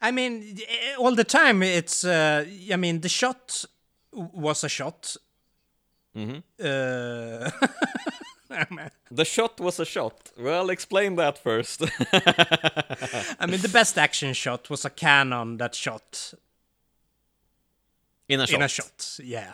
I mean, eh, all the time it's. Uh, I mean, the shot was a shot. Mm-hmm. Uh, The shot was a shot. Well, explain that first. I mean, the best action shot was a cannon that shot In a shot. in a shot. Yeah.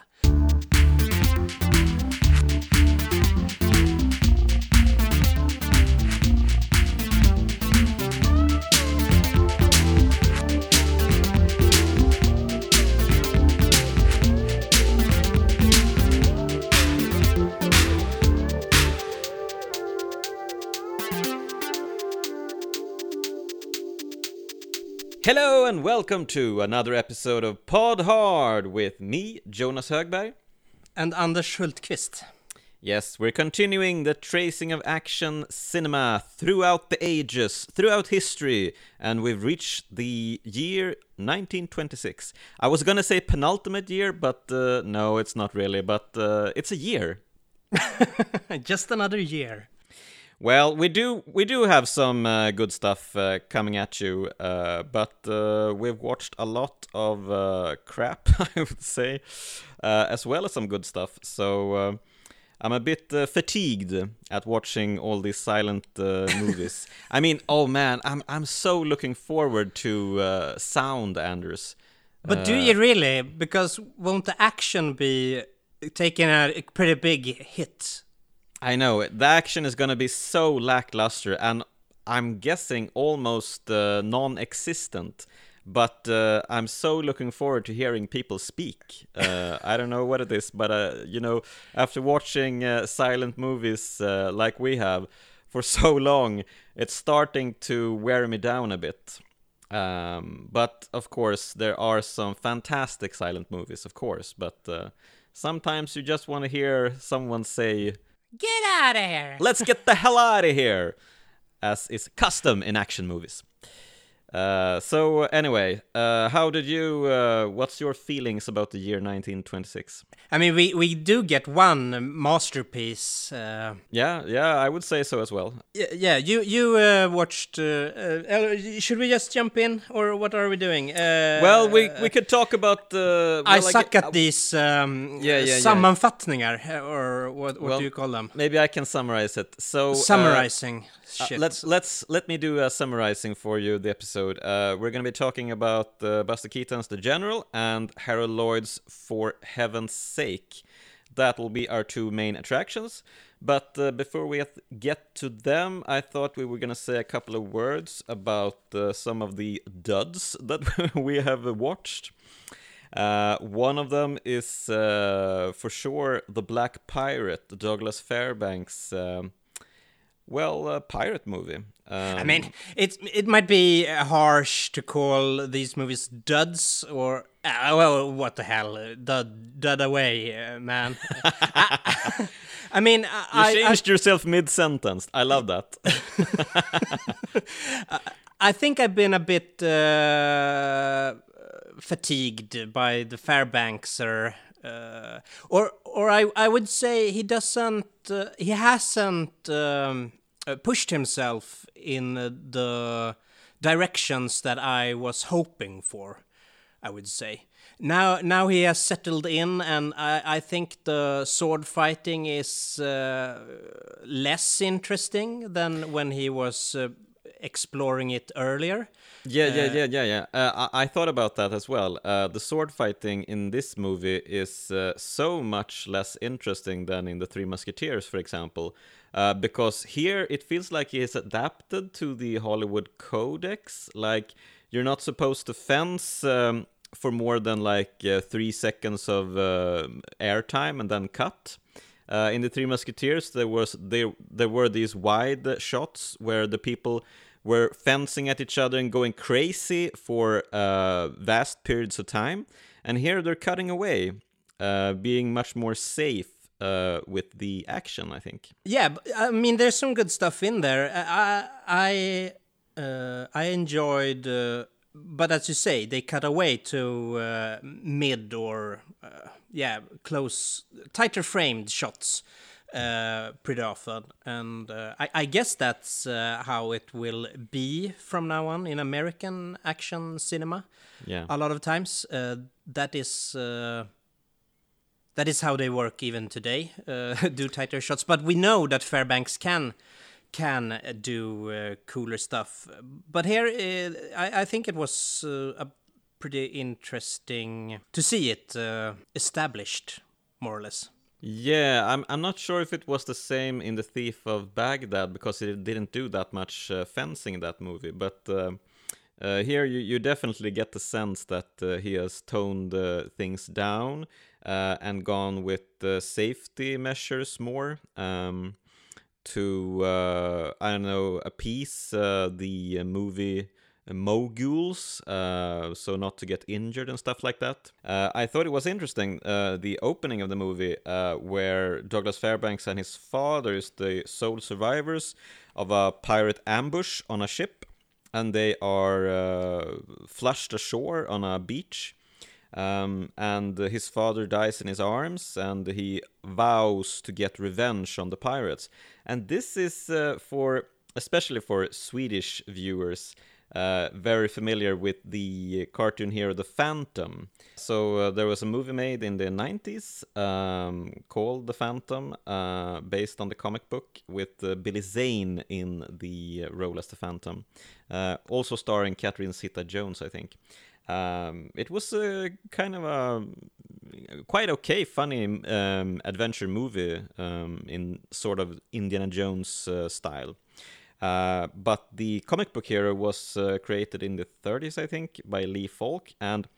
Hello and welcome to another episode of Pod Hard with me, Jonas Högberg. And Anders Hultqvist. Yes, we're continuing the tracing of action cinema throughout the ages, throughout history, and we've reached the year 1926. I was gonna say penultimate year, but uh, no, it's not really, but uh, it's a year. Just another year. Well, we do we do have some uh, good stuff uh, coming at you, uh, but uh, we've watched a lot of uh, crap, I would say, uh, as well as some good stuff. So uh, I'm a bit uh, fatigued at watching all these silent uh, movies. I mean, oh man, I'm I'm so looking forward to uh, sound, Anders. But do you really? Because won't the action be taking a pretty big hit? I know. The action is gonna be so lackluster, and I'm guessing almost uh, non-existent. But uh, I'm so looking forward to hearing people speak. Uh, I don't know what it is, but uh, you know, after watching uh, silent movies uh, like we have for so long, it's starting to wear me down a bit. Um, but of course, there are some fantastic silent movies, of course. But sometimes you just want to hear someone say Get out of here! Let's get the hell out of here, as is custom in action movies. Uh, so anyway, uh, how did you? Uh, what's your feelings about the year 1926? I mean, we, we do get one masterpiece. Uh, Yeah, yeah, I would say so as well. y- yeah, you you uh, watched. Uh, uh, should we just jump in, or what are we doing? Uh, Well, we we could talk about the. I well, suck gue- at these um, Yeah, yeah, yeah. sammanfattningar, or what, what Well, do you call them? Maybe I can summarize it. So uh, Summarizing Uh, shit. let's let's let me do a summarizing for you the episode. Uh, we're going to be talking about uh, Buster Keaton's The General and Harold Lloyd's For Heaven's Sake. That will be our two main attractions. But uh, before we get- get to them, I thought we were going to say a couple of words about uh, some of the duds that we have watched. Uh, one of them is uh, for sure The Black Pirate, Douglas Fairbanks. Um, well, uh, pirate movie. Um, I mean, it it might be uh, harsh to call these movies duds or uh, well, what the hell, uh, dud dud away, uh, man. I, I mean, you I, I, changed yourself mid-sentence. I love that. I think I've been a bit uh, fatigued by the Fairbankser, uh, or or I I would say he doesn't uh, he hasn't um, uh, pushed himself in uh, the directions that I was hoping for. I would say now now he has settled in, and I I think the sword fighting is less interesting than when he was. Uh, exploring it earlier. Yeah, yeah, yeah, yeah, yeah. Uh, I, I thought about that as well. Uh, the sword fighting in this movie is uh, so much less interesting than in the Three Musketeers, for example, uh, because here it feels like he adapted to the Hollywood codex. Like you're not supposed to fence um, for more than like uh, three seconds of uh, airtime and then cut. Uh, in the Three Musketeers, there was there there were these wide shots where the people were fencing at each other and going crazy for uh, vast periods of time. And here they're cutting away, uh, being much more safe uh, with the action. I think. Yeah, I mean, there's some good stuff in there. I I uh, I enjoyed, uh, but as you say, they cut away to uh, mid or uh, yeah, close, tighter framed shots. Uh, pretty often, and uh, I, I guess that's uh, how it will be from now on in American action cinema. Yeah. A lot of times, uh, that is uh, that is how they work even today. Uh, do tighter shots, but we know that Fairbanks can can do uh, cooler stuff. But here, I, I think it was uh, a pretty interesting to see it uh, established, more or less. Yeah, I'm I'm not sure if it was the same in the Thief of Baghdad because it didn't do that much uh, fencing in that movie, but uh, uh, here you, you definitely get the sense that uh, he has toned uh, things down uh, and gone with uh, safety measures more um, to I don't know appease the movie moguls, uh, so not to get injured and stuff like that. Uh, I thought it was interesting uh, the opening of the movie uh, where Douglas Fairbanks and his father is the sole survivors of a pirate ambush on a ship, and they are uh, flushed ashore on a beach. Um, and his father dies in his arms, and he vows to get revenge on the pirates. And this is uh, for, especially for Swedish viewers, uh, very familiar with the cartoon hero The Phantom. So uh, there was a movie made in the 90s um, called The Phantom, uh, based on the comic book, with uh, Billy Zane in the role as the Phantom. Uh, also starring Catherine Zeta Jones, I think. Um, it was a kind of a quite okay, funny um, adventure movie um, in sort of Indiana Jones uh, style. Uh, but the comic book hero was uh, created in the 30s, I think, by Lee Falk, and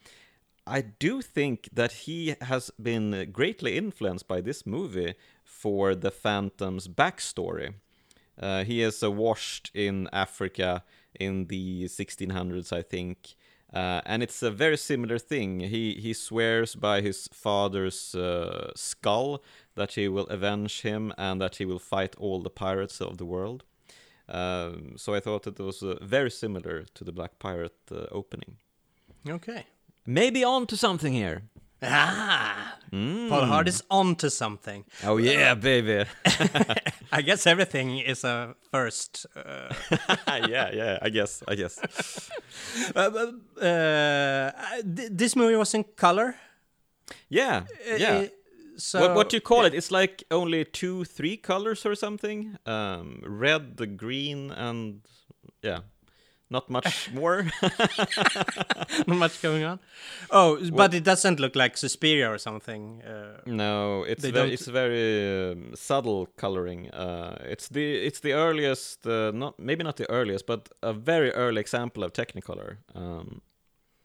I do think that he has been greatly influenced by this movie for the Phantom's backstory. Uh, he is washed in Africa in the 1600s, I think, uh, and it's a very similar thing. He he swears by his father's uh, skull that he will avenge him and that he will fight all the pirates of the world. Um, so I thought it was uh, very similar to the Black Pirate uh, opening. Okay. Maybe on to something here. Ah, Mm. Pod Hard is onto something. Oh yeah, baby. I guess everything is a first. Uh, yeah, yeah. I guess. I guess. uh, uh, th- this movie was in color. Yeah, yeah. So what what do you call it? It's like only two, three colors or something. Um, red, the green, and yeah, not much more. Not much going on. Oh, but it doesn't look like Suspiria or something. Uh, no, it's very, don't- it's very um, subtle coloring. Uh, it's the it's the earliest, uh, not maybe not the earliest, but a very early example of Technicolor. Um,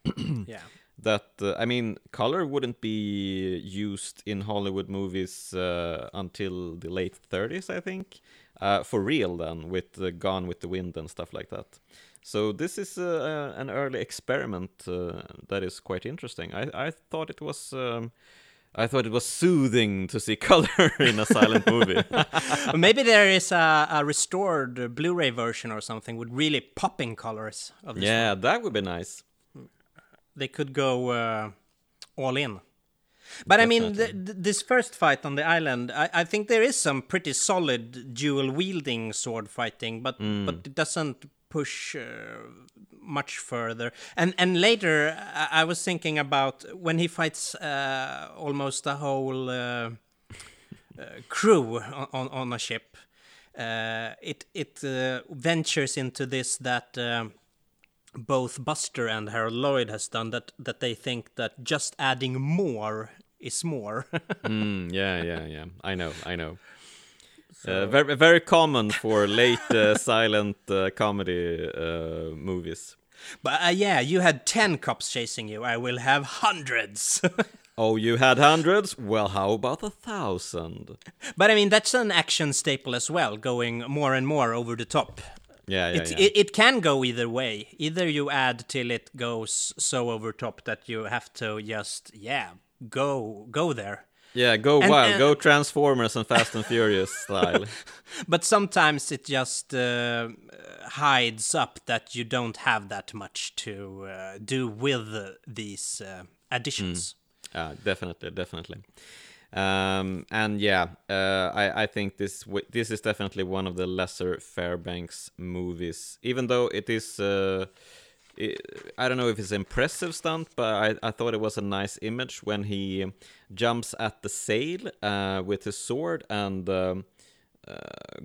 yeah. That uh, I mean, color wouldn't be used in Hollywood movies uh, until the late 30s, I think, uh, for real. Then with uh, Gone with the Wind and stuff like that. So this is uh, an early experiment uh, that is quite interesting. I I thought it was. Um, I thought it was soothing to see color in a silent movie. Maybe there is a, a restored Blu-ray version or something with really popping colors of this. yeah, that would be nice. They could go uh, all in. But I mean, th- th- this first fight on the island, I, I think there is some pretty solid dual wielding sword fighting, but but it doesn't push uh, much further. And and later, I, I was thinking about when he fights uh, almost a whole uh, uh, crew on, on a ship. Uh, it it uh, ventures into this that. um both Buster and Harold Lloyd has done that that they think that just adding more is more. Mm, yeah, yeah, yeah. I know, I know. Uh, very, very common for late uh, silent uh, comedy uh, movies. but uh, yeah, you had 10 cops chasing you. I will have hundreds. Oh, you had hundreds? Well, how about a thousand? but I mean, that's an action staple as well, going more and more over the top. Yeah, yeah, it, yeah. it, it can go either way. Either you add till it goes so over top that you have to just, yeah, go go there. yeah, go and- wild, and- go Transformers and Fast and Furious style. But sometimes it just uh, hides up that you don't have that much to uh, do with uh, these uh, additions. Yeah, definitely, definitely. Um, and yeah, uh, I, I think this this is definitely one of the lesser Fairbanks movies, even though it is. Uh, it, I don't know if it's impressive stunt, but I, I thought it was a nice image when he jumps at the sail uh, with his sword and um, uh,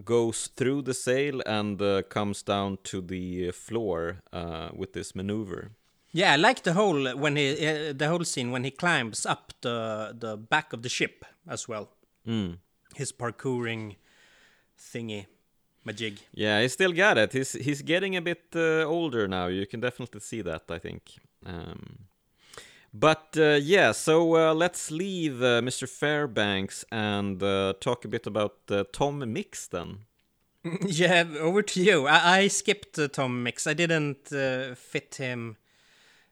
goes through the sail and uh, comes down to the floor uh, with this maneuver. Yeah, I like the whole when he uh, the whole scene when he climbs up the the back of the ship as well. Mm. His parkouring thingy, majig. Yeah, he still got it. He's he's getting a bit uh, older now. You can definitely see that. I think. Um, but uh, yeah, so uh, let's leave uh, Mr. Fairbanks and uh, talk a bit about Tom Mix then. yeah, over to you. I, I skipped Tom Mix. I didn't uh, fit him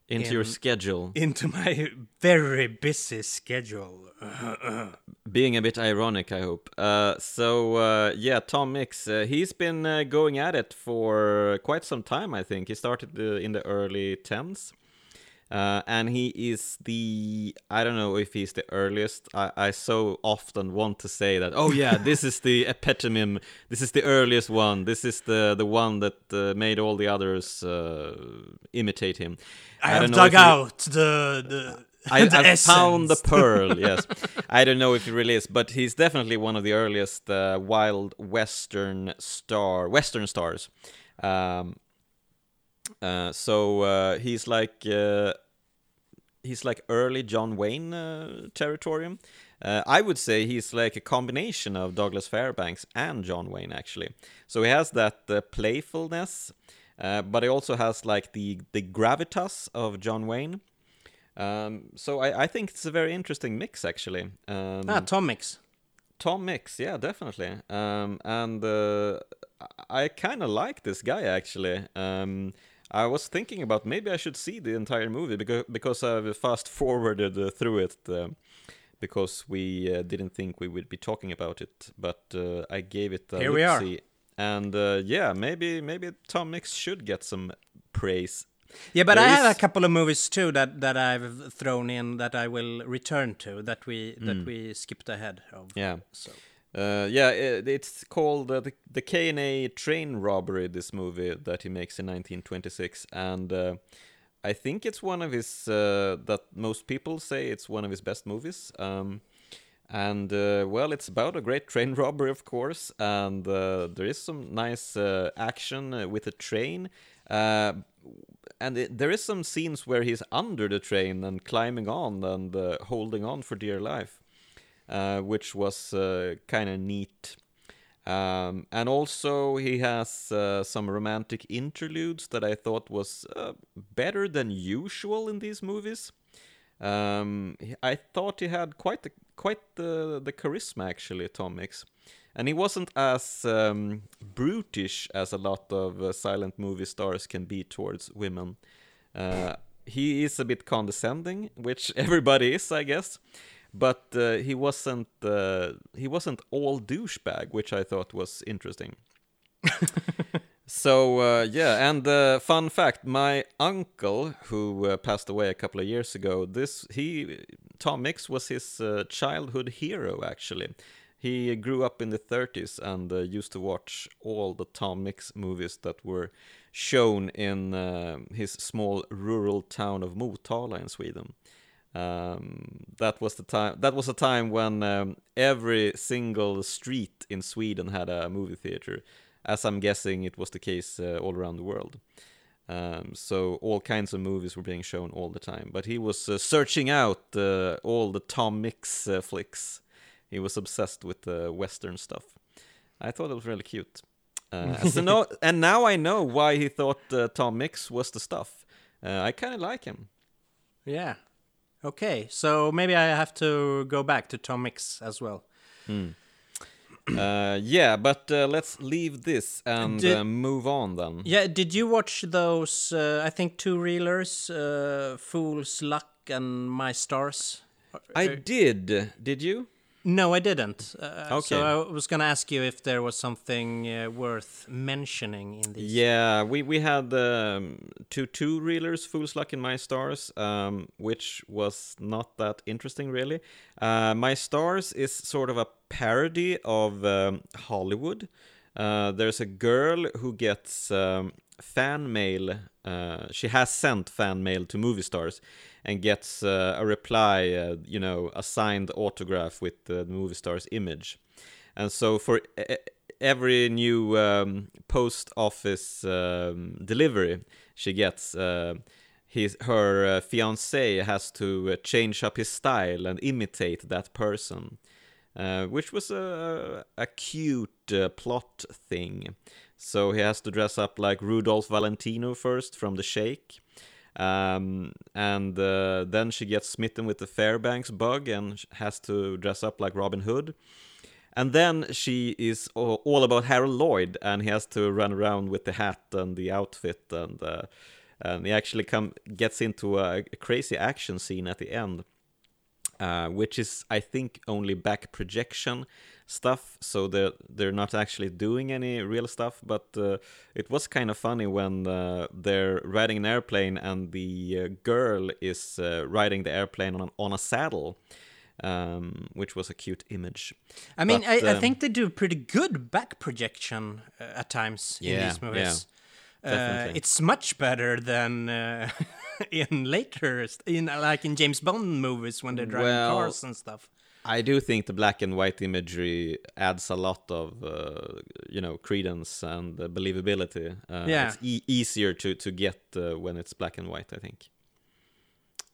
into your schedule. Into my very busy schedule. Being a bit ironic, I hope. Uh, so uh, yeah, Tom Mix, uh, he's been uh, going at it for quite some time. I think he started in the early tens. Uh, and he is the I don't know if he's the earliest. I, I so often want to say that. Oh yeah, this is the epitome. This is the earliest one. This is the the one that uh, made all the others uh, imitate him. I, I have dug out the the. I, have found the pearl. Yes, I don't know if he really is, but he's definitely one of the earliest uh, wild western star western stars. Um, uh, so uh, he's like uh, he's like early John Wayne uh, territorium. Uh, I would say he's like a combination of Douglas Fairbanks and John Wayne actually. So he has that uh, playfulness, uh, but he also has like the the gravitas of John Wayne. Um, so I, I think it's a very interesting mix actually. Um, ah, Tom mix. Tom Mix, yeah, definitely. Um, and uh, I kind of like this guy actually. Um, I was thinking about maybe I should see the entire movie because because I've fast forwarded uh, through it uh, because we uh, didn't think we would be talking about it, but uh, I gave it a here we are. And uh, yeah, maybe maybe Tom Mix should get some praise. Yeah, but there I is... have a couple of movies too that, that I've thrown in that I will return to that we mm. that we skipped ahead of. Yeah. So. Uh, yeah, it, it's called uh, the the K&A train robbery. This movie that he makes in 1926, and uh, I think it's one of his uh, that most people say it's one of his best movies. Um, and uh, well, it's about a great train robbery, of course, and uh, there is some nice action with a train. and it, there is some scenes where he's under the train and climbing on and holding on for dear life. Uh, which was uh, kind of neat. Um, and also he has uh, some romantic interludes that I thought was better than usual in these movies. Um, I thought he had quite the, quite the, the charisma actually, Tom Mix. And he wasn't as um, brutish as a lot of uh, silent movie stars can be towards women. Uh, he is a bit condescending, which everybody is, I guess but uh, he wasn't uh, he wasn't all douchebag, which I thought was interesting. so uh, yeah, and uh, fun fact: my uncle, who uh, passed away a couple of years ago, this he Tom Mix was his uh, childhood hero. Actually, he grew up in the 30s and used to watch all the Tom Mix movies that were shown in his small rural town of Motala in Sweden. Um, that was the time. That was a time when um, every single street in Sweden had a movie theater, as I'm guessing it was the case uh, all around the world. Um, so all kinds of movies were being shown all the time. But he was uh, searching out uh, all the Tom Mix uh, flicks. He was obsessed with the Western stuff. I thought it was really cute. Uh, so no, and now I know why he thought uh, Tom Mix was the stuff. I kind of like him. Yeah, Okay, so maybe I have to go back to Tom Mix as well. Hmm. uh, yeah, but uh, let's leave this and did, uh, move on then. Yeah, did you watch those? Uh, I think two reelers, uh, Fool's Luck and My Stars. I did. Did you? No, I didn't. Uh, Okay. So I was gonna ask you if there was something uh, worth mentioning in these. Yeah, we we had um, two two reelers, Fool's Luck and My Stars, um, which was not that interesting really. Uh, My Stars is sort of a parody of um, Hollywood. Uh, there's a girl who gets um, fan mail. Uh, she has sent fan mail to movie stars and gets uh, a reply, uh, you know, a signed autograph with the movie star's image. And so for e- every new um, post office um, delivery she gets, uh, his her uh, fiance has to uh, change up his style and imitate that person, uh, which was a a cute uh, plot thing. So he has to dress up like Rudolph Valentino first from The Sheik. Um, and uh, then she gets smitten with the Fairbanks bug and has to dress up like Robin Hood. And then she is all about Harold Lloyd, and he has to run around with the hat and the outfit, and uh, and he actually come gets into a, crazy action scene at the end, uh, which is I think only back projection stuff, so they're they're not actually doing any real stuff. But uh, it was kind of funny when uh, they're riding an airplane and the uh, girl is uh, riding the airplane on on a saddle. Um, which was a cute image. I mean, But, I, I um, think they do pretty good back projection uh, at times in these movies. Uh, definitely. it's much better than uh, in later, in like in James Bond movies when they're driving Well, cars and stuff. I do think the black and white imagery adds a lot of, uh, you know, credence and uh, believability. Uh, Yeah. It's e- easier to, to get uh, when it's black and white, I think.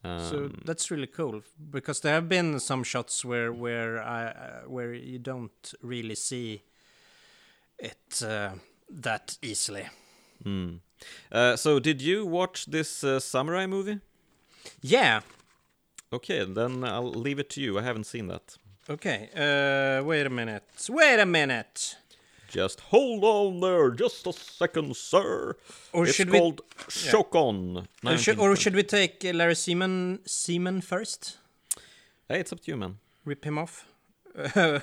so Um, that's really cool because there have been some shots where where I uh, where you don't really see it uh, that easily. mm. Uh, so, did you watch this uh, samurai movie? Yeah. Okay, then I'll leave it to you. I haven't seen that. Okay. Uh, wait a minute. Wait a minute. Just hold on there, just a second, sir. Or it's should we- called Chokon. Or should, or should we take Larry Semon Semon first? Hey, it's up to you, man. Rip him off. oh,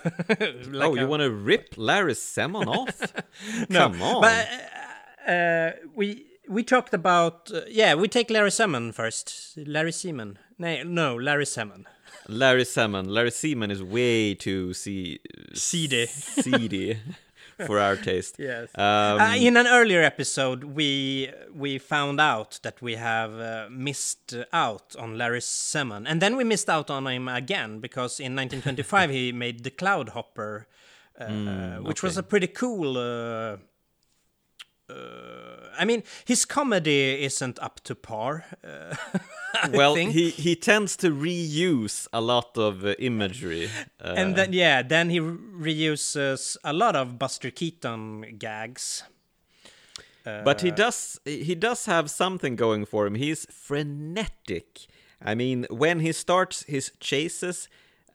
Like you want to rip Larry Semon off? No, Come on. But uh, uh, we we talked about uh, yeah. We take Larry Semon first. Larry Semon. No, no, Larry Semon. Larry Semon. Larry Semon is way too see- Seedy. seedy for our taste. Yes. Um, uh, in an earlier episode, we we found out that we have uh, missed out on Larry Semon, and then we missed out on him again because in 1925 he made the Cloud Hopper, uh, which was a pretty cool. Uh, uh, I mean, his comedy isn't up to par. Uh, well, think. he, he tends to reuse a lot of uh, imagery. Uh, and then yeah, then he reuses a lot of Buster Keaton gags. but he does he does have something going for him. He's frenetic. I mean, when he starts his chases,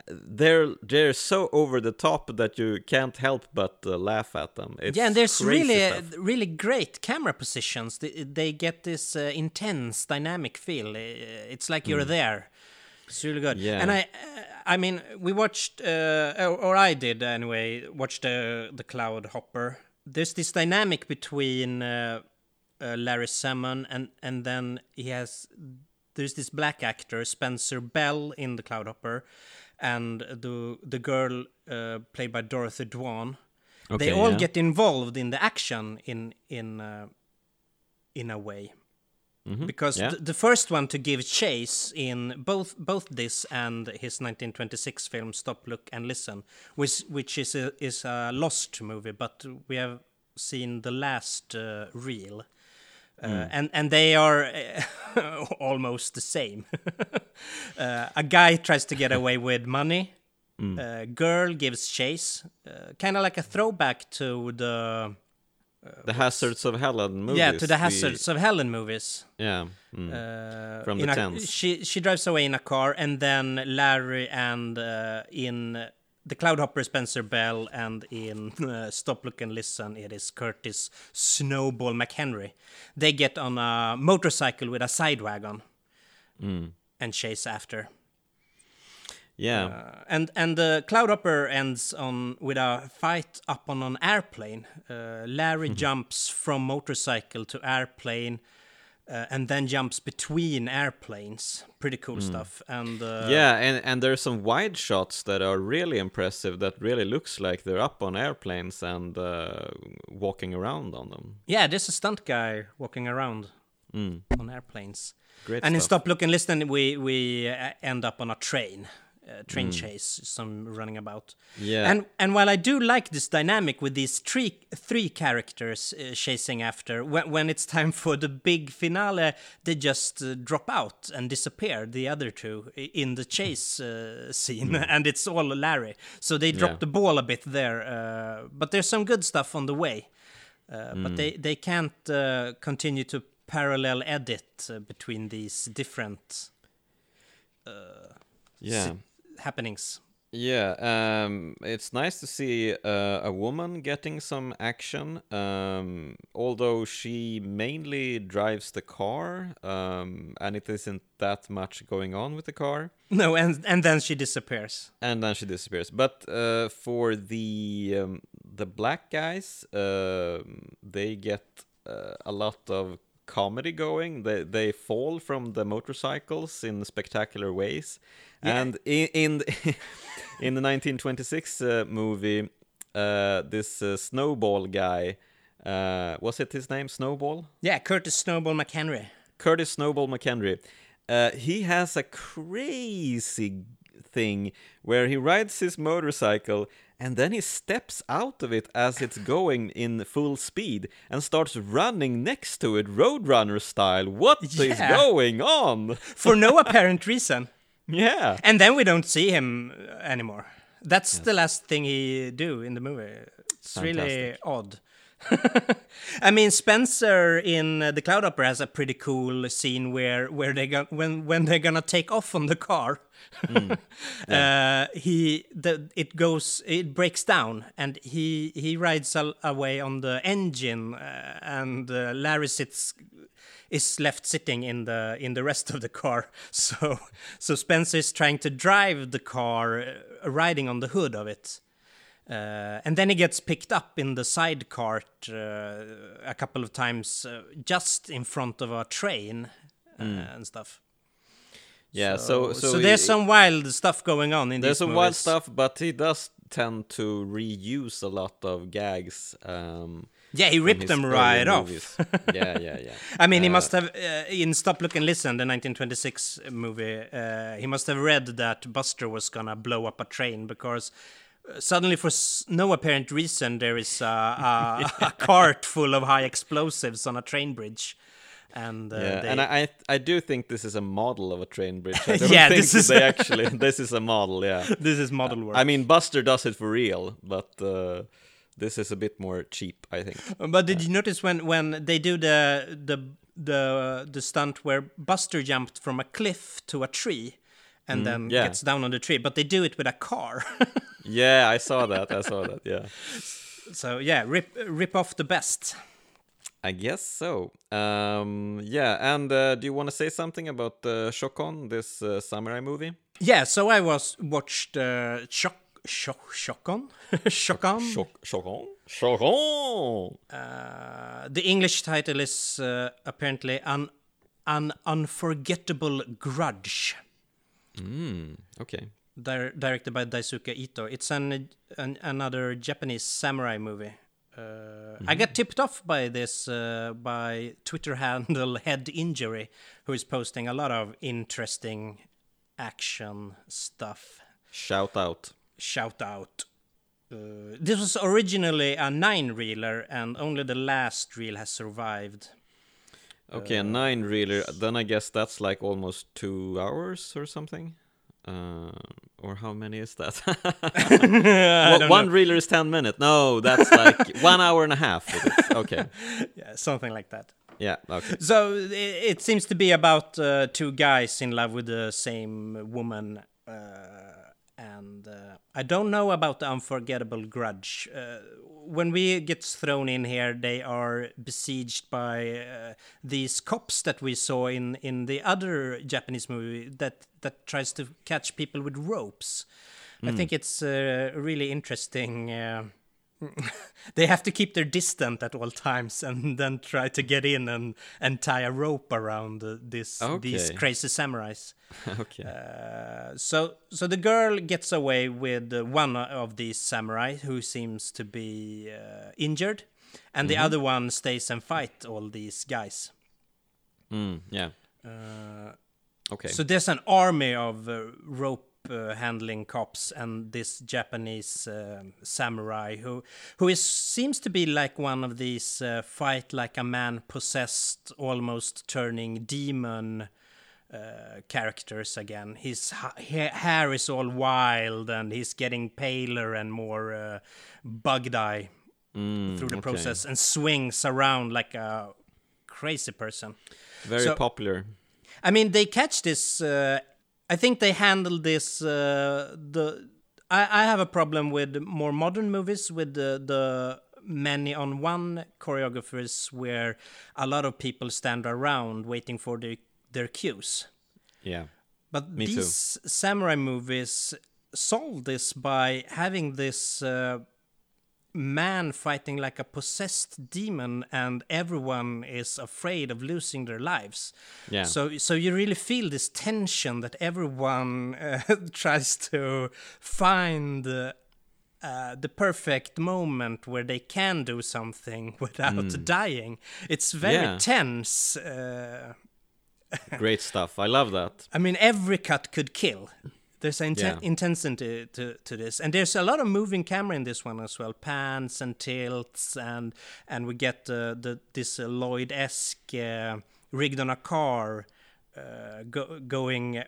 they're they're so over the top that you can't help but uh, laugh at them. It's yeah, and there's really stuff. really great camera positions. They, they get this uh, intense dynamic feel. Uh, It's like you're there. It's really good. Yeah. And I, uh, I mean, we watched, uh, or, or I did anyway, watched the the Cloud Hopper. There's this dynamic between uh, uh, Larry Semon and and then he has there's this black actor Spencer Bell in the Cloud Hopper, and the the girl uh, played by Dorothy Dwan. they all yeah. get involved in the action in in uh, in a way because yeah. th- the first one to give chase in both both this and his 1926 film Stop Look and Listen which which is a is a lost movie but we have seen the last uh, reel uh, and and they are uh, almost the same uh, a guy tries to get away with money uh, girl gives chase uh, kind of like a throwback to the the Hazards of Helen movies. yeah to the the- hazards of helen movies yeah. mm. uh, From the tents. She she drives away in a car, and then Larry and uh, in the Cloudhopper Spencer Bell, and in uh, Stop, Look and Listen, it is Curtis Snowball McHenry. They get on a motorcycle with a side wagon Mm. and chase after. Yeah. Uh, and and the Cloudhopper ends on with a fight up on an airplane. Uh, Larry Mm-hmm. jumps from motorcycle to airplane, uh, and then jumps between airplanes. Pretty cool stuff. And uh, Mm. yeah, and and there's some wide shots that are really impressive. That really looks like they're up on airplanes and uh, walking around on them. yeah, there's a stunt guy walking around Mm. on airplanes. Great and in. Stop Look and Listen, we we uh, end up on a train. Uh, train chase, some running about. Mm. Yeah. And and while I do like this dynamic with these three three characters uh, chasing after, when when it's time for the big finale, they just uh, drop out and disappear. The other two in the chase uh, scene, and it's all Larry. So they drop Mm. Yeah. the ball a bit there. Uh, but there's some good stuff on the way. Mm. But they they can't uh, continue to parallel edit between these different yeah. Happenings. Yeah, um, it's nice to see uh, a woman getting some action. Um, although she mainly drives the car, um, and it isn't that much going on with the car, No, and and then she disappears. and then she disappears. But uh, for the um, the black guys, um they get uh, a lot of comedy going. They they fall from the motorcycles in spectacular ways, Yeah. and in in the, in the 1926 uh, movie, uh, this uh, snowball guy, uh, was it his name Snowball? Yeah, Curtis Snowball McHenry. Curtis Snowball McHenry. Uh, he has a crazy thing where he rides his motorcycle and then he steps out of it as it's going in full speed and starts running next to it, Roadrunner style. What is Yeah. going on? for no apparent reason. Yeah. And then we don't see him uh, anymore. That's the last thing he do in the movie. It's really Fantastic. odd. I mean, Spencer in uh, the Cloudhopper has a pretty cool scene where where they go, when when they're gonna take off on the car. uh, he the it goes it breaks down and he he rides al- away on the engine uh, and uh, Larry sits is left sitting in the in the rest of the car. So so Spencer is trying to drive the car, uh, riding on the hood of it. Uh, and then he gets picked up in the side cart uh, a couple of times, uh, just in front of a train uh, and stuff. Yeah, so So, so, there's he- some wild stuff going on in there's some wild stuff, but he does tend to reuse a lot of gags. Um, Yeah, he ripped them right off. yeah, yeah, yeah. I mean, he Uh, must have uh, in Stop, Look and Listen, the 1926 movie. Uh, he must have read that Buster was gonna blow up a train because suddenly, for s- no apparent reason, there is a, a, a cart full of high explosives on a train bridge, and uh, Yeah, they- and I, I I do think this is a model of a train bridge. I don't Yeah, think this is- they actually this is a model. Yeah, this is model work. I mean Buster does it for real, but uh, this is a bit more cheap, I think. But did you notice when when they do the the the the stunt where Buster jumped from a cliff to a tree and then yeah. gets down on the tree, but they do it with a car. Yeah, I saw that. I saw that. Yeah, so yeah, rip rip off the best. I guess so. Um, yeah, and uh, do you want to say something about uh, Chokon, this uh, samurai movie? Yeah, so I was watched uh, Shock Shock Shockon Shockon. Shok- Chokon, Chokon. Uh, the English title is uh, apparently an an unforgettable grudge. Mm, okay. Dir- directed by Daisuke Ito. It's an, an another Japanese samurai movie. Uh, I got tipped off by this uh, by Twitter handle Head Injury, who is posting a lot of interesting action stuff. Shout out. Shout out. Uh, this was originally a nine reeler, and only the last reel has survived. Okay, a nine reeler. Then I guess that's like almost two hours or something. Uh, or how many is that? Well, one reeler is ten minutes. No, that's like one hour and a half. Okay. Yeah, something like that. Yeah. Okay. So it, it seems to be about uh, two guys in love with the same woman, uh, and uh, I don't know about the unforgettable grudge. Uh, when we get thrown in here, they are besieged by uh, these cops that we saw in, in the other Japanese movie that that tries to catch people with ropes. I think it's uh, really interesting. They have to keep their distance at all times and then try to get in and, and tie a rope around uh, this these crazy samurais. okay. Uh, so so the girl gets away with one of these samurai who seems to be uh, injured, and the other one stays and fight all these guys. Mm, yeah. Uh, Okay. So there's an army of uh, rope uh, handling cops and this Japanese uh, samurai who who is seems to be like one of these uh, fight like a man possessed, almost turning demon. Uh, characters again. His ha- ha- hair is all wild, and he's getting paler and more uh, bugged eye Mm, through the okay. process, and swings around like a crazy person. Very so- popular. I mean, they catch this. Uh, I think they handled this. Uh, the I, I have a problem with more modern movies with the, the many on one choreographers where a lot of people stand around waiting for their their cues. Yeah. But Me too. these samurai movies solve this by having this uh, man fighting like a possessed demon, and everyone is afraid of losing their lives. Yeah. So, so you really feel this tension that everyone uh, tries to find. Uh, uh, the perfect moment where they can do something without dying. It's very. Yeah. tense. Uh, Great stuff. I love that. I mean, every cut could kill. There's an inten- Yeah. intensity to, to this, and there's a lot of moving camera in this one as well, pans and tilts, and and we get uh, the this uh, Lloyd-esque uh, rigged on a car, uh, go, going uh,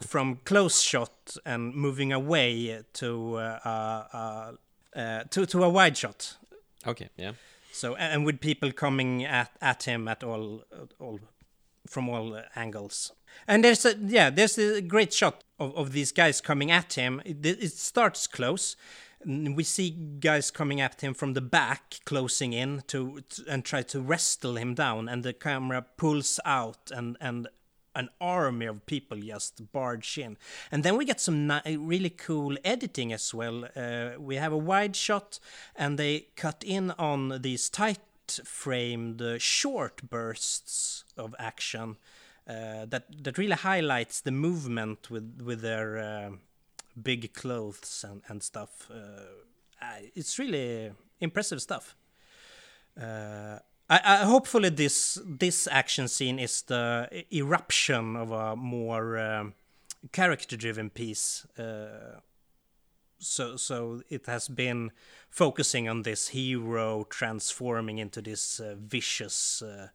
from close shot and moving away to uh, uh, to to a wide shot. Okay. Yeah. So and with people coming at, at him at all all from all angles. And there's a yeah, there's a great shot of, of these guys coming at him. It, it starts close. We see guys coming at him from the back, closing in to, to and try to wrestle him down, and the camera pulls out, and and an army of people just barge in. And then we get some ni- really cool editing as well. Uh, we have a wide shot, and they cut in on these tight framed uh, short bursts of action uh, that that really highlights the movement with with their uh, big clothes and and stuff. Uh, it's really impressive stuff. Uh, I, I hopefully this this action scene is the eruption of a more um, character-driven piece. Uh, so so it has been focusing on this hero transforming into this uh, vicious uh,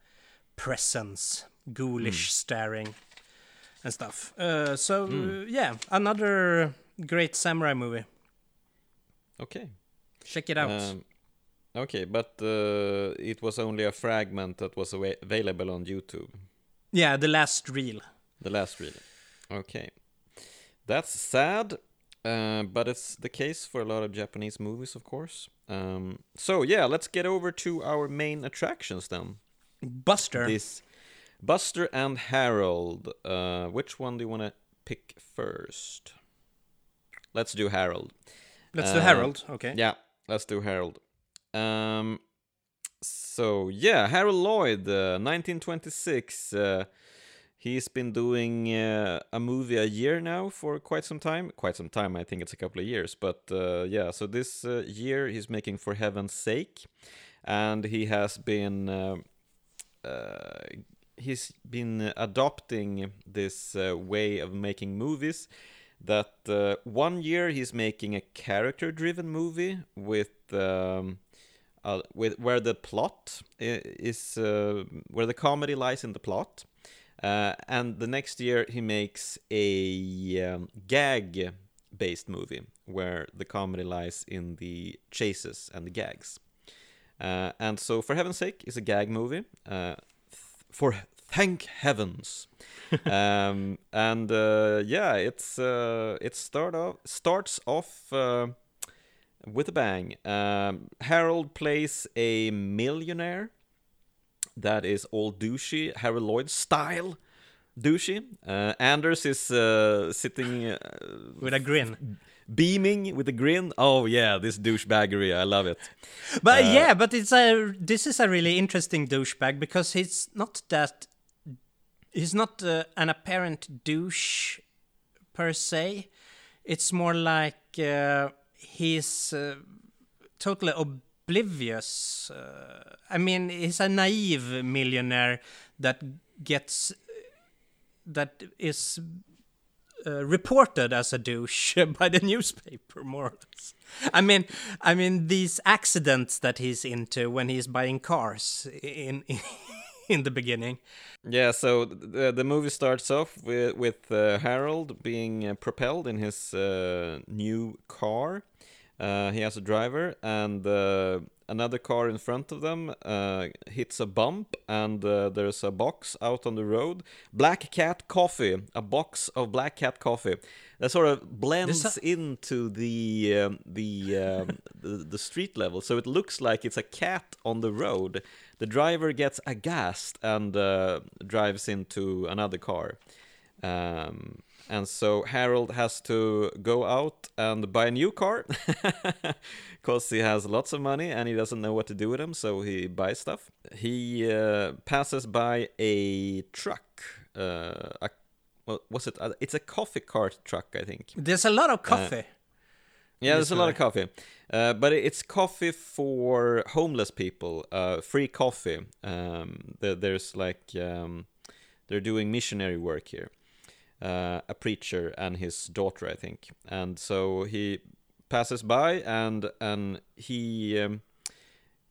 presence, ghoulish staring and stuff. Uh, so uh, yeah, another great samurai movie. Okay. Check it out. Um, okay, but uh, it was only a fragment that was available on YouTube. yeah, the last reel. The last reel. Okay. That's sad, uh, but it's the case for a lot of Japanese movies, of course. Um, so, yeah, let's get over to our main attractions then. Buster. This Buster and Harold. Uh, which one do you want to pick first? Let's do Harold. Let's do uh, Harold. Okay. Yeah, let's do Harold. Um, so yeah, Harold Lloyd, uh, 1926. Uh, he's been doing uh, a movie a year now for quite some time. Quite some time, I think it's a couple of years. But uh, yeah, so this uh, year he's making For Heaven's Sake, and he has been. Uh, he's been adopting this uh, way of making movies that uh, one year he's making a character driven movie with um, uh, with where the plot is uh, where the comedy lies in the plot uh, and the next year he makes a um, gag based movie where the comedy lies in the chases and the gags uh, and so for heaven's sake is a gag movie uh, th- for Thank heavens. um, and uh, yeah, it's uh, it start off starts off uh, with a bang. Um, Harold plays a millionaire that is all douchey, Harold Lloyd style douchey. Uh, Anders is uh, sitting with a grin, beaming with a grin. Oh yeah, this douchebaggery, I love it. But uh, yeah, but it's a this is a really interesting douchebag because he's not that he's not uh, an apparent douche per se. It's more like uh, he's uh, totally oblivious. Uh, I mean, he's a naive millionaire that gets that is uh, reported as a douche by the newspaper, more or less. I mean, I mean these accidents that he's into when he's buying cars in in, in the beginning. Yeah, so the the movie starts off with with uh, Harold being uh, propelled in his uh, new car. Uh, he has a driver, and uh, another car in front of them uh, hits a bump, and there's a box out on the road. Black Cat Coffee, a box of Black Cat Coffee that sort of blends into the um, the, um, the the street level, so it looks like it's a cat on the road the driver gets aghast and uh, drives into another car. Um, and so Harold has to go out and buy a new car because he has lots of money and he doesn't know what to do with them, so he buys stuff. He uh, passes by a truck, uh, a what was it? Uh, it's a coffee cart truck, I think. There's a lot of uh, coffee. yeah, there's a lot of coffee. Uh, but it's coffee for homeless people, uh, free coffee. Um, there's like um, they're doing missionary work here. Uh, a preacher and his daughter, I think, and so he passes by and and he um,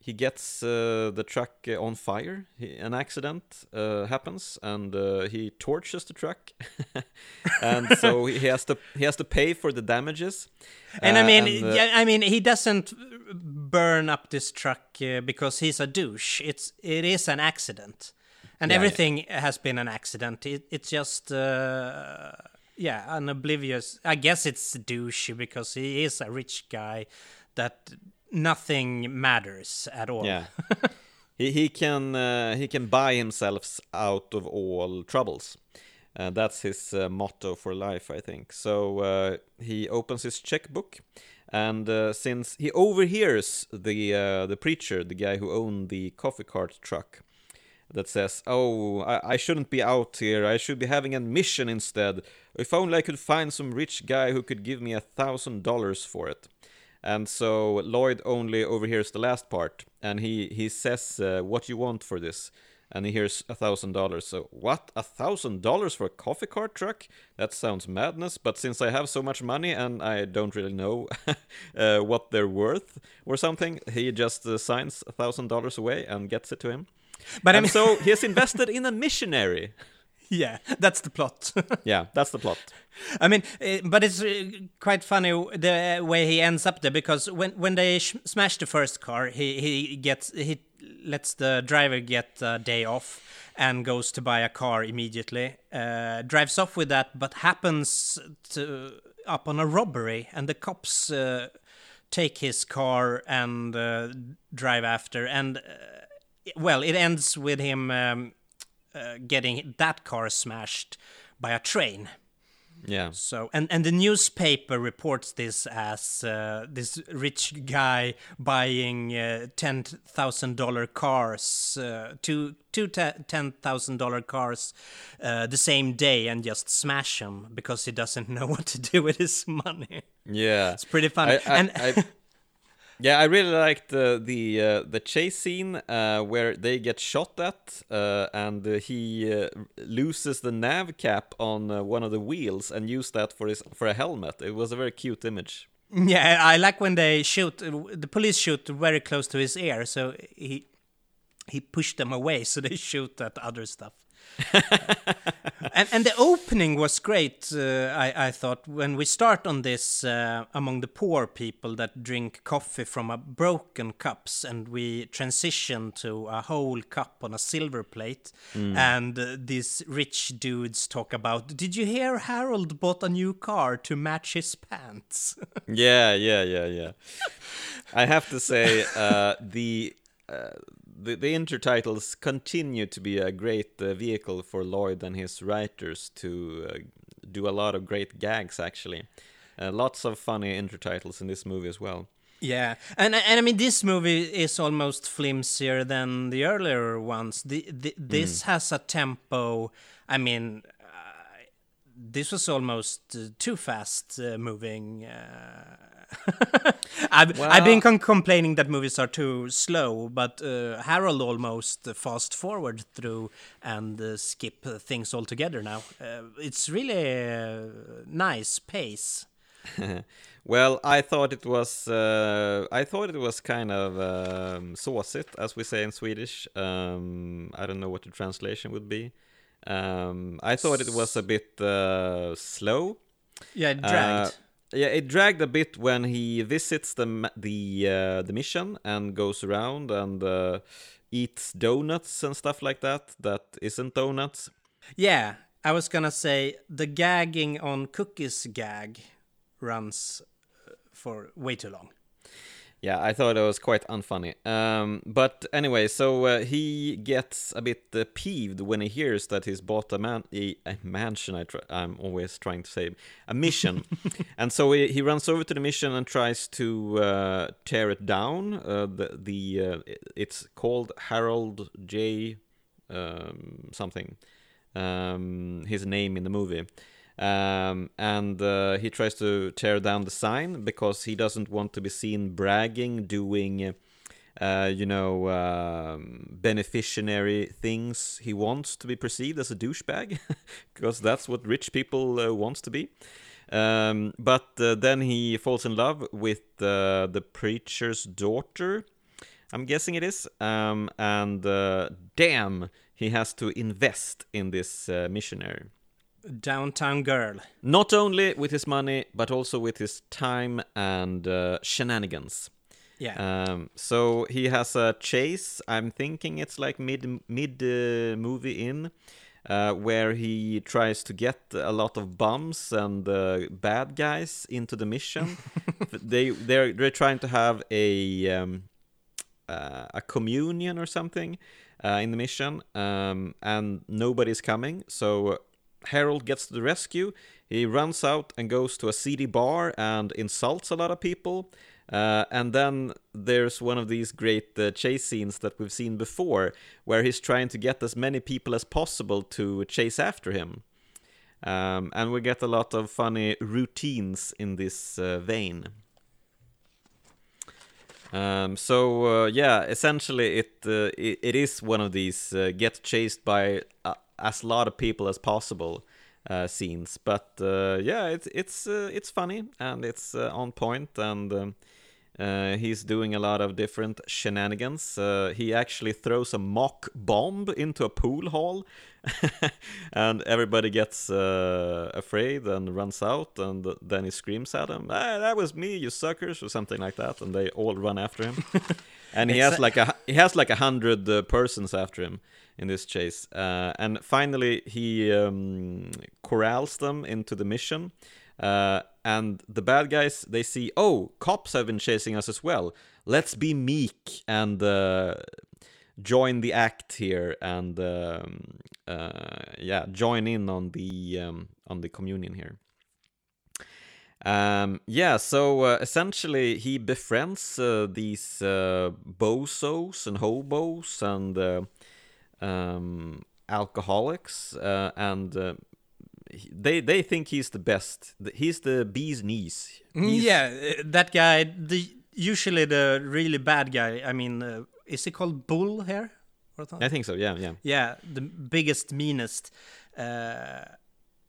he gets uh, the truck on fire. He, an accident uh, happens, and uh, he torches the truck, and so he has to he has to pay for the damages. And I uh, mean, and, yeah, I mean, he doesn't burn up this truck uh, because he's a douche. It's it is an accident, and yeah, everything yeah. has been an accident. It, it's just. uh, yeah, an oblivious. I guess it's douche because he is a rich guy that nothing matters at all. Yeah. he, he can uh, he can buy himself out of all troubles. Uh, that's his uh, motto for life, I think. So uh, he opens his checkbook, and uh, since he overhears the uh, the preacher, the guy who owned the coffee cart truck, that says, "Oh, I, I shouldn't be out here. I should be having a mission instead. If only I could find some rich guy who could give me a thousand dollars for it." And so Lloyd only overhears the last part, and he he says, uh, "What you want for this?" And he hears a thousand dollars. So what? A thousand dollars for a coffee cart truck? That sounds madness. But since I have so much money and I don't really know uh, what they're worth or something, he just uh, signs a thousand dollars away and gets it to him. But I mean... so he has invested in a missionary. yeah, that's the plot. yeah, that's the plot. I mean, uh, but it's uh, quite funny the way he ends up there because when when they smash the first car, he he gets he lets the driver get a day off and goes to buy a car immediately. Uh, drives off with that, but happens to up on a robbery, and the cops uh, take his car and uh, drive after. And well, it ends with him. Um, uh, getting that car smashed by a train. Yeah. So and and the newspaper reports this as uh, this rich guy buying uh, ten thousand dollar cars, uh, two two ten thousand dollar cars, uh, the same day and just smash them because he doesn't know what to do with his money. Yeah, it's pretty funny. I, I, and I, yeah, I really liked the the uh, the chase scene uh, where they get shot at, uh, and he uh, loses the nav cap on uh, one of the wheels and use that for his for a helmet. It was a very cute image. Yeah, I like when they shoot. The police shoot very close to his ear, so he he pushed them away, so they shoot at other stuff. and and the opening was great. Uh, I I thought when we start on this uh, among the poor people that drink coffee from a broken cups, and we transition to a whole cup on a silver plate, and uh, these rich dudes talk about. Did you hear Harold bought a new car to match his pants? yeah, yeah, yeah, yeah. I have to say, uh, the, uh, the the intertitles continue to be a great uh, vehicle for Lloyd and his writers to uh, do a lot of great gags. Actually, uh, lots of funny intertitles in this movie as well. Yeah, and and I mean this movie is almost flimsier than the earlier ones. The, the this has a tempo. I mean, uh, this was almost uh, too fast uh, moving. I've I've been con- complaining that movies are too slow, but uh, Harold almost fast forward through and uh, skip things altogether. Now uh, it's really uh, nice pace. Well, I thought it was uh, I thought it was kind of um, såsigt, as we say in Swedish. Um, I don't know what the translation would be. Um, I thought it was a bit uh, slow. Yeah, it Uh, dragged. Yeah, it dragged a bit when he visits the the uh, the mission and goes around and uh, eats donuts and stuff like that. That isn't donuts. Yeah, I was gonna say the gagging on cookies gag runs uh, for way too long. Yeah, I thought it was quite unfunny. Um, but anyway, so uh, he gets a bit uh, peeved when he hears that he's bought a, man- a, a mansion. I I'm always trying to say a mission, and so he, he runs over to the mission and tries to uh, tear it down. Uh, the the uh, it's called Harold J. Um, something. Um, his name in the movie. Um, and uh, he tries to tear down the sign because he doesn't want to be seen bragging, doing, uh, you know, um, beneficiary things. He wants to be perceived as a douchebag because that's what rich people uh, wants to be. Um, but uh, then he falls in love with uh, the preacher's daughter. I'm guessing it is. Um, and uh, damn, he has to invest in this missionary. Downtown Girl. Not only with his money, but also with his time and uh, shenanigans. Yeah. Um, so he has a chase. I'm thinking it's like mid mid uh, movie in, uh, where he tries to get a lot of bums and uh, bad guys into the mission. they they're they're trying to have a um, uh, a communion or something uh, in the mission, um, and nobody's coming. So Harold gets to the rescue. He runs out and goes to a seedy bar and insults a lot of people. Uh, and then there's one of these great uh, chase scenes that we've seen before, where he's trying to get as many people as possible to chase after him. Um, and we get a lot of funny routines in this uh, vein. Um, so uh, yeah, essentially it, uh, it it is one of these uh, get chased by as lot of people as possible uh, scenes. But uh, yeah, it's it's uh, it's funny and it's uh, on point and. Um, uh, he's doing a lot of different shenanigans. Uh, he actually throws a mock bomb into a pool hall, and everybody gets uh, afraid and runs out. And then he screams at them, ah, "That was me, you suckers!" or something like that. And they all run after him. and he has like a he has like a hundred uh, persons after him in this chase. Uh, and finally, he um, corrals them into the mission. Uh, and the bad guys they see oh cops have been chasing us as well let's be meek and uh, join the act here and um, uh, yeah join in on the um, on the communion here um, yeah so uh, essentially he befriends uh, these uh, bozos and hobos and uh, um, alcoholics uh, and uh, they they think he's the best. He's the bee's knees. He's- yeah, uh, that guy. The usually the really bad guy. I mean, uh, is he called Bull here? I think so. Yeah, yeah. Yeah, the biggest, meanest. Uh,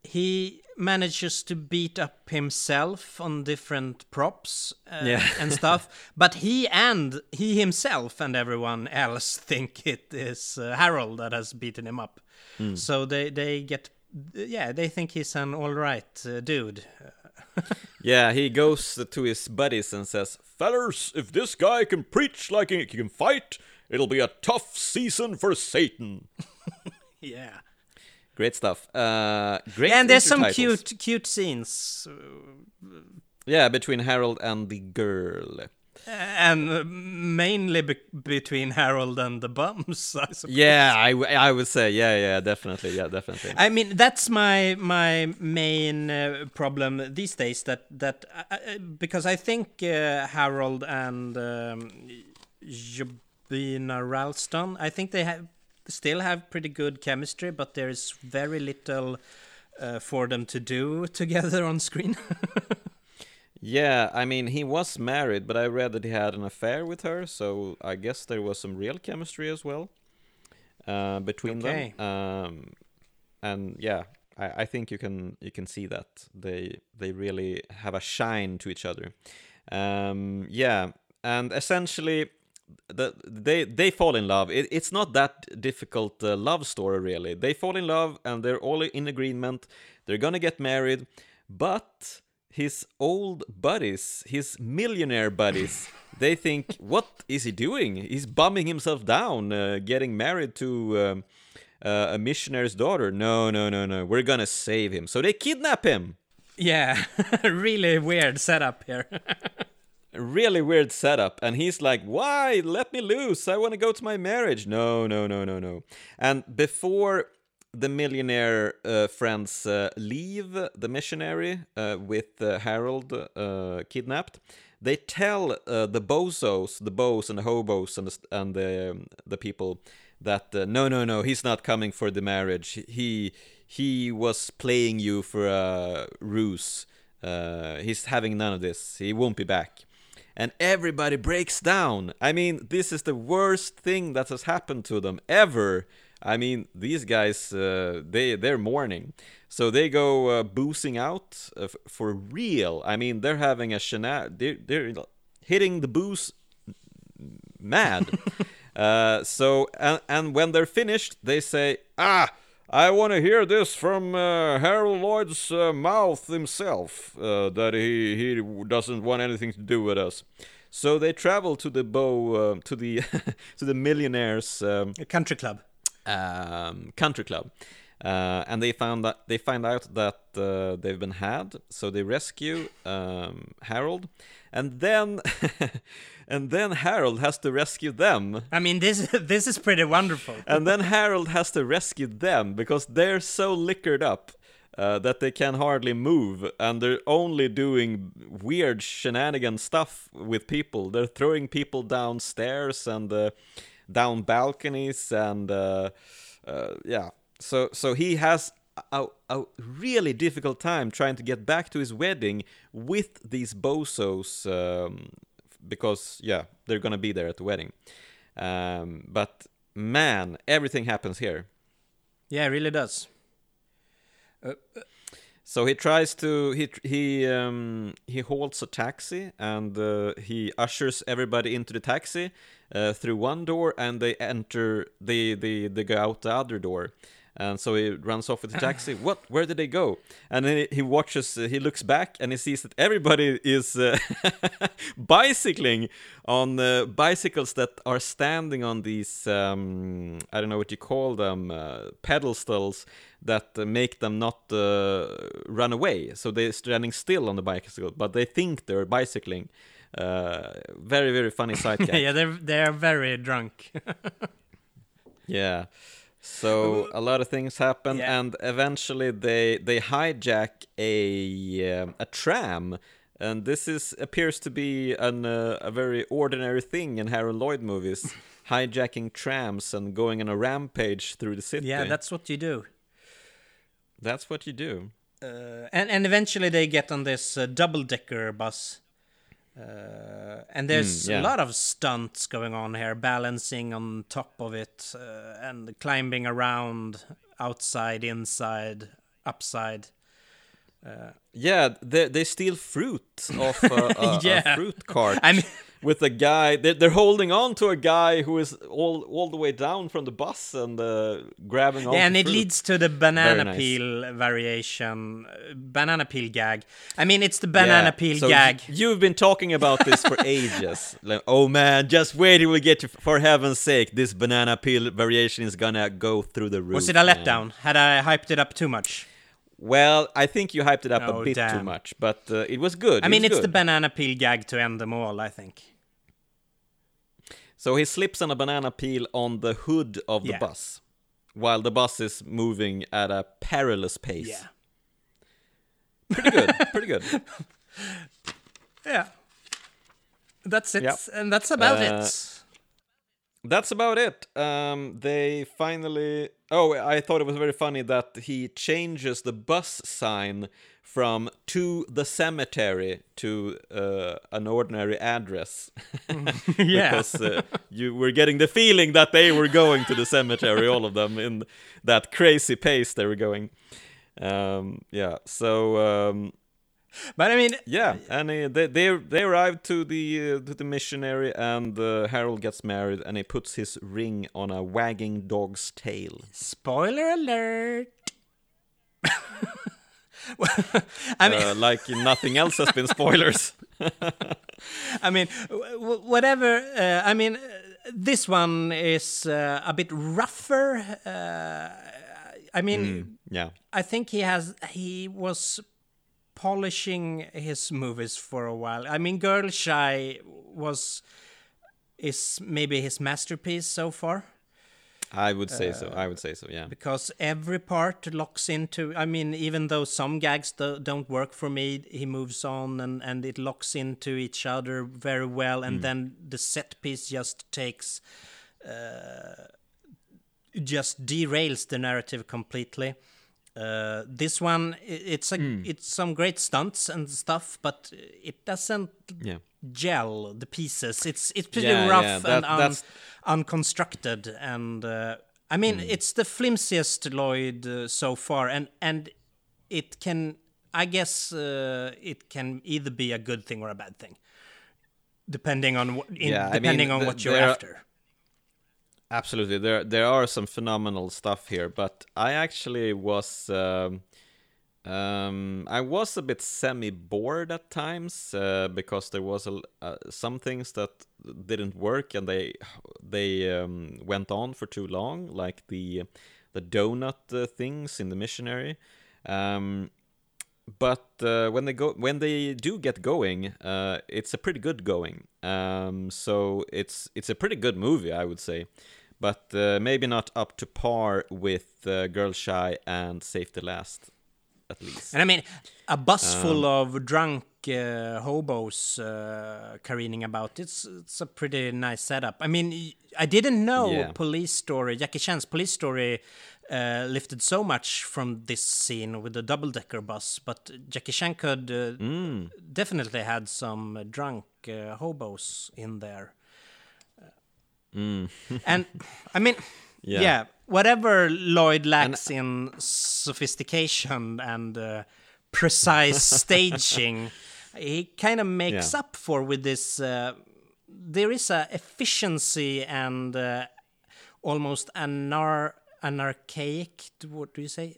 he manages to beat up himself on different props uh, Yeah. and stuff, but he and he himself and everyone else think it is uh, Harold that has beaten him up. So they they get yeah they think he's an all right uh, dude. Yeah, he goes to his buddies and says, Fellers, if this guy can preach like he can fight, it'll be a tough season for Satan. Yeah. Great stuff. Uh, great and there's some intertitles. cute cute scenes Yeah, between Harold and the girl. and uh, mainly be- between Harold and the bums. I suppose. Yeah, I, w- I would say, yeah, yeah, definitely, yeah, definitely. I mean that's my my main uh, problem these days that that uh, uh, because I think uh, Harold and um, Jobina Ralston I think they have still have pretty good chemistry but there's very little uh, for them to do together on screen. Yeah, I mean, he was married, but I read that he had an affair with her, so I guess there was some real chemistry as well uh, between Okay. them. Um, and yeah, I, I think you can you can see that they they really have a shine to each other. Um, yeah, and essentially, the, they they fall in love. It, it's not that difficult uh, love story really. They fall in love and they're all in agreement. They're gonna get married, but his old buddies, his millionaire buddies, they think, what is he doing? He's bumming himself down, uh, getting married to um, uh, a missionary's daughter. No, no, no, no. We're gonna save him. So they kidnap him. yeah, really weird setup here. really weird setup and he's like why? Let me loose. I want to go to my marriage. No no no no no. And before the millionaire uh, friends uh, leave the missionary uh, with uh, harold uh, kidnapped they tell uh, the bozos the bows and the hobos and the, and the, um, the people that no no no he's not coming for the marriage. He he was playing you for a ruse. He's having none of this. He won't be back and everybody breaks down. I mean, this is the worst thing that has happened to them ever. I mean, these guys, uh, they they're mourning, so they go uh, boozing out uh, f- for real. I mean, they're having a shenanigans. They're, they're hitting the booze mad. uh, so and and when they're finished, they say, "Ah, I want to hear this from uh, Harold Lloyd's uh, mouth himself. Uh, that he he doesn't want anything to do with us." So they travel to the bow uh, to the to the millionaires um, country club. um, country club, uh, and they found that they find out that uh, they've been had. So they rescue um, Harold, and then and then Harold has to rescue them. I mean, this this is pretty wonderful. And then Harold has to rescue them because they're so liquored up uh, that they can hardly move, and they're only doing weird shenanigan stuff with people. They're throwing people downstairs and uh, down balconies, and uh, uh, yeah. So so he has a, a really difficult time trying to get back to his wedding with these bozos um, because yeah they're gonna be there at the wedding. Um, but man, everything happens here. Yeah, it really does. So he tries to he he um, he halts a taxi and uh, he ushers everybody into the taxi uh, through one door and they enter they they they go out the other door. And so he runs off with the taxi. what? Where did they go? And then he watches. Uh, he looks back and he sees that everybody is uh, bicycling on uh, bicycles that are standing on these. Um, I don't know what you call them. Uh, pedestals that uh, make them not uh, run away. So they're standing still on the bicycle, but they think they're bicycling. Uh, very very funny gag. yeah, they're they're very drunk. Yeah. So a lot of things happen, Yeah. and eventually they they hijack a um, a tram, and this is appears to be an uh, a very ordinary thing in Harold Lloyd movies, hijacking trams and going on a rampage through the city. yeah, that's what you do. that's what you do. Uh, and and eventually they get on this uh, double decker bus. Uh, and there's Mm, yeah. a lot of stunts going on here, balancing on top of it uh, and climbing around outside, inside, upside. Yeah, they they steal fruit off uh, a, a Yeah. fruit cart. I mean, with a guy. They're, they're holding on to a guy who is all all the way down from the bus and uh, grabbing on. Yeah, and it fruit. leads to the banana nice. peel variation, uh, banana peel gag. I mean, it's the banana Yeah, peel so gag. You've been talking about this for ages. Like, oh man, just wait till we get to. For heaven's sake, this banana peel variation is gonna go through the roof. Was it a letdown? Had I hyped it up too much? Well, I think you hyped it up Oh, a bit too much, but uh, it was good. I it mean, it's the banana peel gag to end them all. I think. So he slips on a banana peel on the hood of the Yeah. bus, while the bus is moving at a perilous pace. Yeah. Pretty good. pretty good. Yeah. That's it, Yep. and that's about Uh, it. That's about it. Um, they finally. Oh, I thought it was very funny that he changes the bus sign from to the cemetery to uh, an ordinary address. Yeah. because uh, you were getting the feeling that they were going to the cemetery, all of them, in that crazy pace they were going. Um, yeah, so um, But I mean, yeah, and uh, they they they arrive to the uh, to the missionary, and uh, Harold gets married, and he puts his ring on a wagging dog's tail. spoiler alert. I mean, uh, like nothing else has been spoilers. I mean, whatever. Uh, I mean, uh, this one is uh, a bit rougher. Uh, I mean, yeah, I think he has. He was polishing his movies for a while. I mean, Girl Shy was is maybe his masterpiece so far I would say so. I would say so. Yeah. because every part locks into. I mean, even though some gags do, don't work for me, he moves on and and it locks into each other very well, and then the set piece just takes. Uh, just derails the narrative completely. Uh, this one, it's a, it's some great stunts and stuff, but it doesn't Yeah. gel the pieces. It's it's pretty Yeah, rough yeah, and un, unconstructed, and uh, I mean it's the flimsiest Lloyd uh, so far, and and it can, I guess, uh, it can either be a good thing or a bad thing, depending on what, in, Yeah, I mean, depending on the- what you're after. Absolutely, there there are some phenomenal stuff here, but I actually was um, um, I was a bit semi bored at times uh, because there was a, uh, some things that didn't work and they they um, went on for too long, like the the donut uh, things in the missionary. Um, but uh, when they go when they do get going uh, it's a pretty good going. Um, so it's it's a pretty good movie i would say but uh, maybe not up to par with uh, girl shy and safety last at least And I mean, a bus Um, full of drunk uh, hobos uh, careening about. It's it's a pretty nice setup. I mean, I didn't know Yeah. Police Story, Jackie Chan's Police Story, uh, lifted so much from this scene with the double decker bus, but Jackie Chan could uh, Mm. definitely had some drunk uh, hobos in there. and I mean, yeah. Mm. Yeah. whatever Lloyd lacks in sophistication and uh, precise staging, he kind of makes Yeah. up for with this. Uh, there is a efficiency and uh, almost anar anarchaic. What do you say?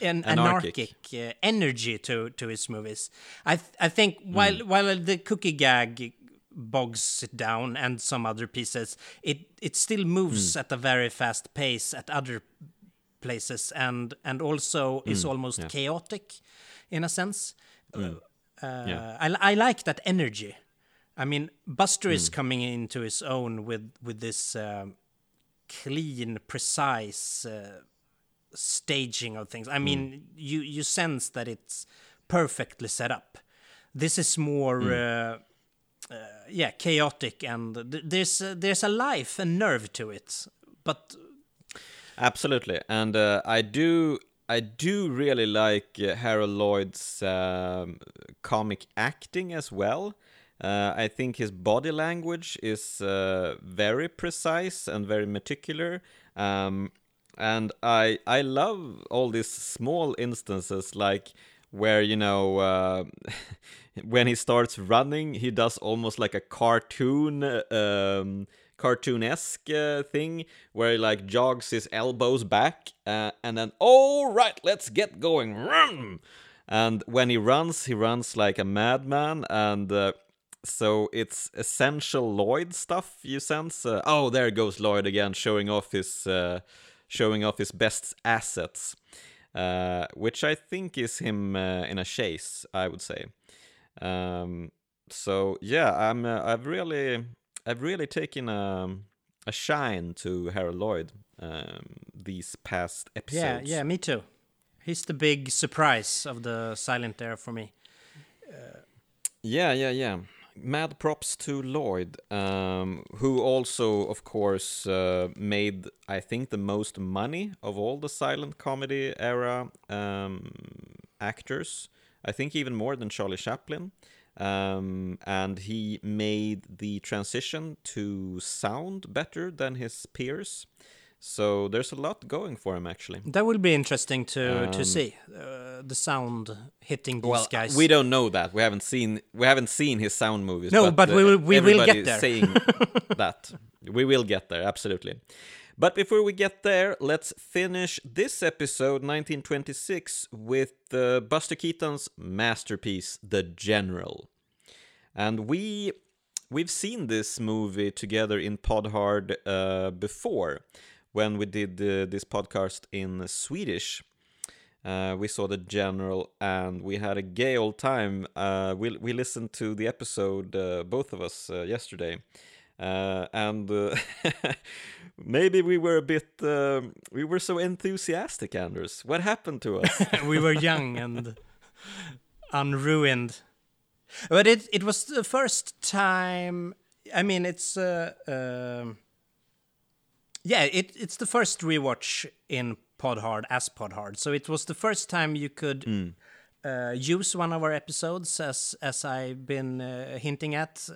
An Anarchic. anarchic, uh, energy to to his movies. I th- I think while while the cookie gag bogs it down and some other pieces, it it still moves at a very fast pace at other places and and also is almost yeah. chaotic in a sense. Uh, Yeah. I, I like that energy. I mean, Buster is coming into his own with with this um, clean, precise uh, staging of things. I mean, you you sense that it's perfectly set up. This is more, uh, uh, yeah, chaotic, and th- there's uh, there's a life and nerve to it. But Absolutely, and uh, I do I do really like uh, Harold Lloyd's um, comic acting as well. Uh, I think his body language is uh, very precise and very meticulous. Um, and I I love all these small instances like where you know uh, when he starts running, he does almost like a cartoon. Um, cartoon-esque uh, thing where he like jogs his elbows back uh, and then all right let's get going run and when he runs he runs like a madman and uh, so it's essential lloyd stuff you sense uh, oh there goes lloyd again showing off his uh, showing off his best assets uh, which i think is him in a chase i would say um, so yeah i'm i've really I've really taken a, a shine to Harold Lloyd um, these past episodes. Yeah, yeah, me too. He's the big surprise of the silent era for me. Uh, yeah, yeah, yeah. Mad props to Lloyd, um, who also, of course, uh, made I think the most money of all the silent comedy era um, actors. I think even more than Charlie Chaplin. Um, and he made the transition to sound better than his peers. So there's a lot going for him actually. That will be interesting to um, to see uh, the sound hitting these well, guys. We don't know that. We haven't seen we haven't seen his sound movies. No, but, but we will we will get there. saying that we will get there absolutely. But before we get there, let's finish this episode 1926 with uh, Buster Keaton's masterpiece, The General. And we we've seen this movie together in Pod Hard uh, before when we did uh, this podcast in Swedish. Uh, we saw the general and we had a gay old time. Uh, we we listened to the episode, uh, both of us, uh, yesterday, uh, and maybe we were a bit um, we were so enthusiastic anders what happened to us we were young and unruined but it it was the first time i mean it's uh, uh, yeah it it's the first rewatch in Pod Hard as Pod Hard so it was the first time you could mm. use one of our episodes as as i've been uh, hinting at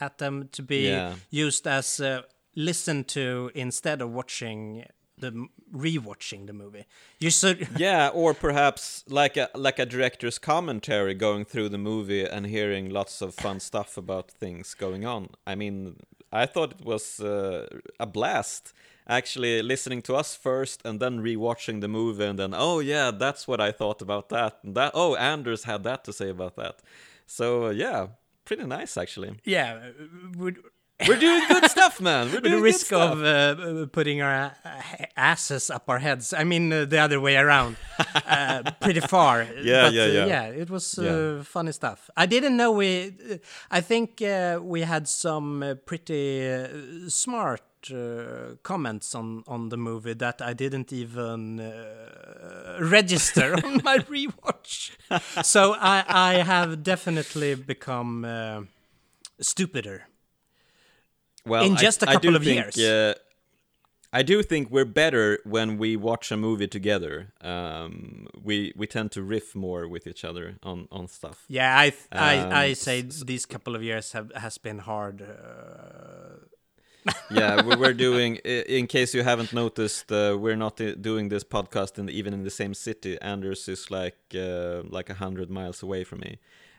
at them to be yeah. used as uh, listened to instead of watching the rewatching the movie. You should Yeah, or perhaps like a like a director's commentary going through the movie and hearing lots of fun stuff about things going on. I mean, I thought it was uh, a blast actually listening to us first and then rewatching the movie and then oh yeah, that's what I thought about that. And that oh, Anders had that to say about that. So uh, yeah, pretty nice actually. Yeah, we're, we're doing good stuff, man. We're doing the risk of uh, putting our uh, asses up our heads. I mean, uh, the other way around, uh, pretty far. Yeah, but, yeah, uh, yeah. yeah, it was uh, yeah. funny stuff. I didn't know we. I think we had some pretty smart uh, comments on on the movie that I didn't even uh, register on my rewatch. so I I have definitely become uh, stupider. Well, in just I, a couple of think, years. I do think we're better when we watch a movie together. Um, we we tend to riff more with each other on, on stuff. Yeah, I um, I, I say these couple of years have has been hard. Uh, yeah, we're doing. In case you haven't noticed, uh, we're not doing this podcast in even in the same city. Anders is like uh, like a hundred miles away from me.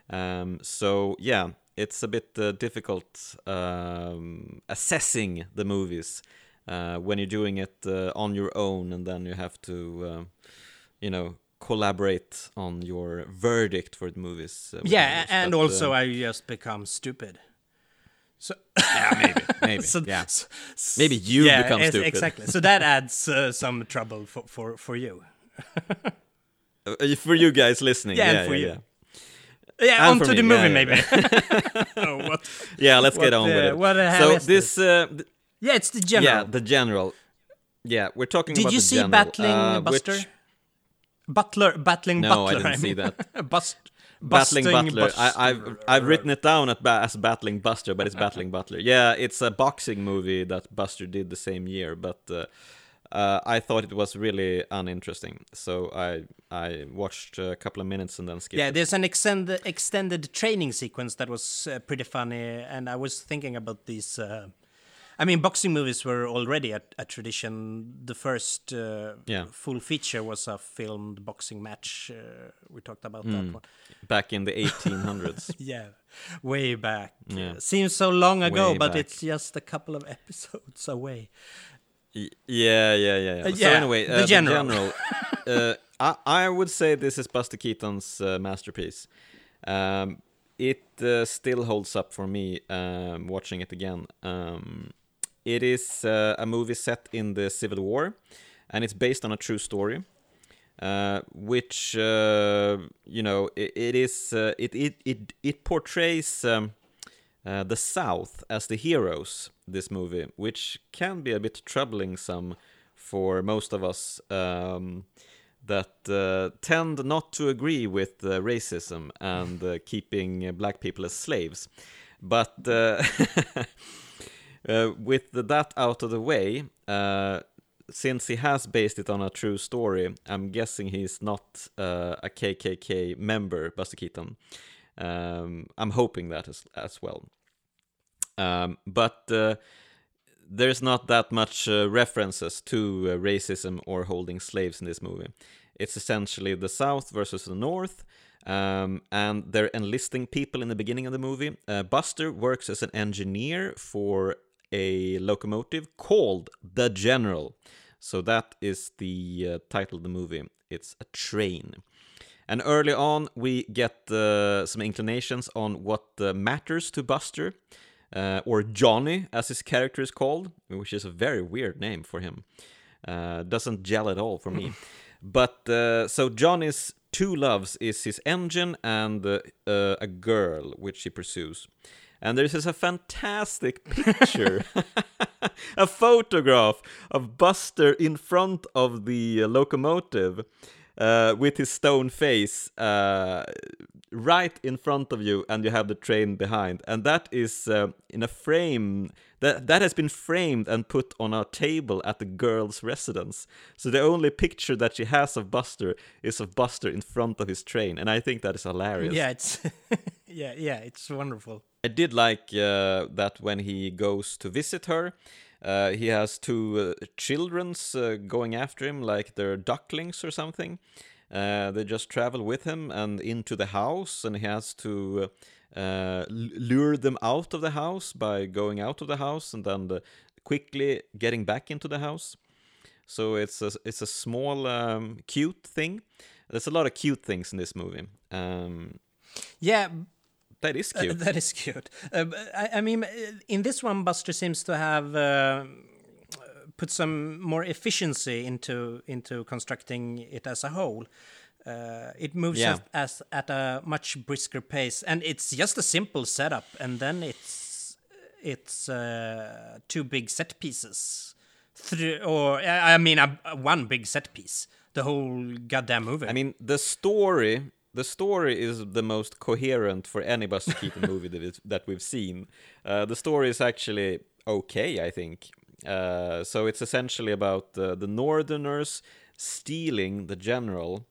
Um, so yeah, it's a bit uh, difficult um, assessing the movies uh, when you're doing it uh, on your own, and then you have to, uh, you know, collaborate on your verdict for the movies. yeah, movies. and but, also I just become stupid. So yeah, maybe, maybe, so, yeah, so, maybe you yeah, become stupid. Exactly. So that adds uh, some trouble for for for you. uh, for you guys listening, yeah, yeah for yeah, you. Yeah, on to me. the movie maybe. oh, what? Yeah, let's what, get on uh, with it. What so this, uh, th yeah, it's the general. Yeah, the general. Yeah, we're talking Did you see Battling uh, Buster? Which... Butler, battling no, Butler. I didn't I see that. Bust, battling Butler. I, have I've written it down ba as battling Buster, but it's battling Butler. Yeah, it's a boxing movie that Buster did the same year, but uh, uh, I thought it was really uninteresting, so I I watched a couple of minutes and then skipped. Yeah, there's an extended extended training sequence that was uh, pretty funny, and I was thinking about these. Uh, I mean, boxing movies were already a, a tradition. The first uh, Yeah. full feature was a filmed boxing match. Uh, we talked about Hmm. that one. Back in the 1800s. Yeah, way back. Yeah. Seems so long ago, Way but back. it's just a couple of episodes away. Yeah, yeah, yeah, yeah. Uh, so yeah, anyway, the uh, general. general uh, I, I would say this is Buster Keaton's uh, masterpiece. Um, it uh, still holds up for me um, watching it again. Um, it is uh, a movie set in the Civil War, and it's based on a true story. Uh, which uh, you know it, it is uh, it, it it it portrays um, uh, the South as the heroes. This movie, which can be a bit troubling some for most of us um, that uh, tend not to agree with uh, racism and uh, keeping black people as slaves. But uh, with that out of the way, since he has based it on a true story, I'm guessing he's not a KKK member, Buster Keaton. Um, I'm hoping that as, as well. Um, but uh, there's not that much uh, references to uh, racism or holding slaves in this movie. It's essentially the South versus the North, um, and they're enlisting people in the beginning of the movie. Uh, Buster works as an engineer for a locomotive called the General. So that is the uh, title of the movie. It's a train. And early on, we get uh, some inclinations on what uh, matters to Buster, uh, or Johnny, as his character is called, which is a very weird name for him. Uh, doesn't gel at all for me. but uh, so Johnny's two loves is his engine and uh, uh, a girl, which he pursues. And there's this a fantastic picture, a photograph of Buster in front of the locomotive uh, with his stone face uh, right in front of you, and you have the train behind. And that is uh, in a frame that that has been framed and put on a table at the girl's residence. So the only picture that she has of Buster is of Buster in front of his train, and I think that is hilarious. Yeah, it's yeah, yeah, it's wonderful. I did like uh, that when he goes to visit her, uh, he has two uh, children's uh, going after him like they're ducklings or something. Uh, they just travel with him and into the house, and he has to uh, lure them out of the house by going out of the house and then quickly getting back into the house. So it's a, it's a small, um, cute thing. There's a lot of cute things in this movie. Um, Yeah, that is Uh, cute. that is cute. Uh, I, I mean, uh, in this one, Buster seems to have uh, put some more efficiency into into constructing it as a whole. Uh, it moves Yeah. as, at a much brisker pace, and it's just a simple setup, and then it's it's uh, two big set pieces, Three, or I I mean, a, a one big set piece. The whole goddamn movie. I mean, the story, the story is the most coherent for any Buster Keaton movie that, is, that we've seen. Uh, the story is actually okay, I think. Uh, so it's essentially about uh, the Northerners stealing the general,